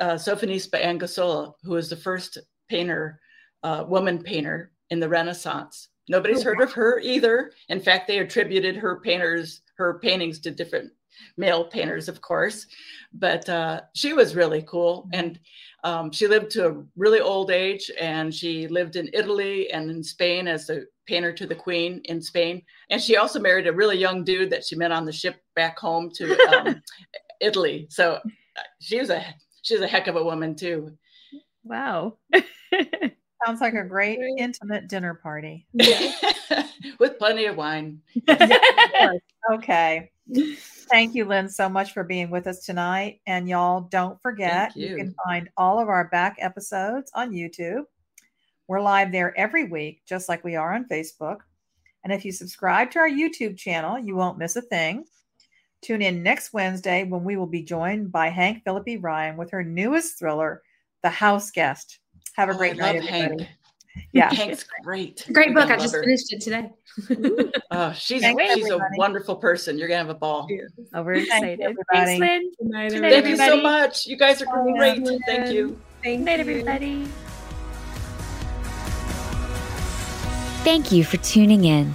uh, Anguissola, who was the first painter, uh, woman painter in the Renaissance. Nobody's heard of her either. In fact, they attributed her painters, her paintings to different male painters, of course. But uh, she was really cool. And um, she lived to a really old age and she lived in Italy and in Spain as a painter to the queen in Spain. And she also married a really young dude that she met on the ship back home to um, Italy. So uh, she was a she's a heck of a woman too. Wow. Sounds like a great intimate dinner party. With plenty of wine. okay. Thank you, Lynn, so much for being with us tonight. And y'all don't forget, you. you. can find all of our back episodes on YouTube. We're live there every week, just like we are on Facebook. And if you subscribe to our YouTube channel, you won't miss a thing. Tune in next Wednesday when we will be joined by Hank Phillippi Ryan with her newest thriller, The House Guest. Have a oh, great night, everybody. Hank. Yeah, Hank's great. Great book. I just her. finished it today. oh, she's Thanks, she's everybody. a wonderful person. You're gonna have a ball. Oh, we're excited. Thanks, Lynn. Night, Thank you so much. You guys are great. Thank you. Thank night, everybody. Thank you for tuning in.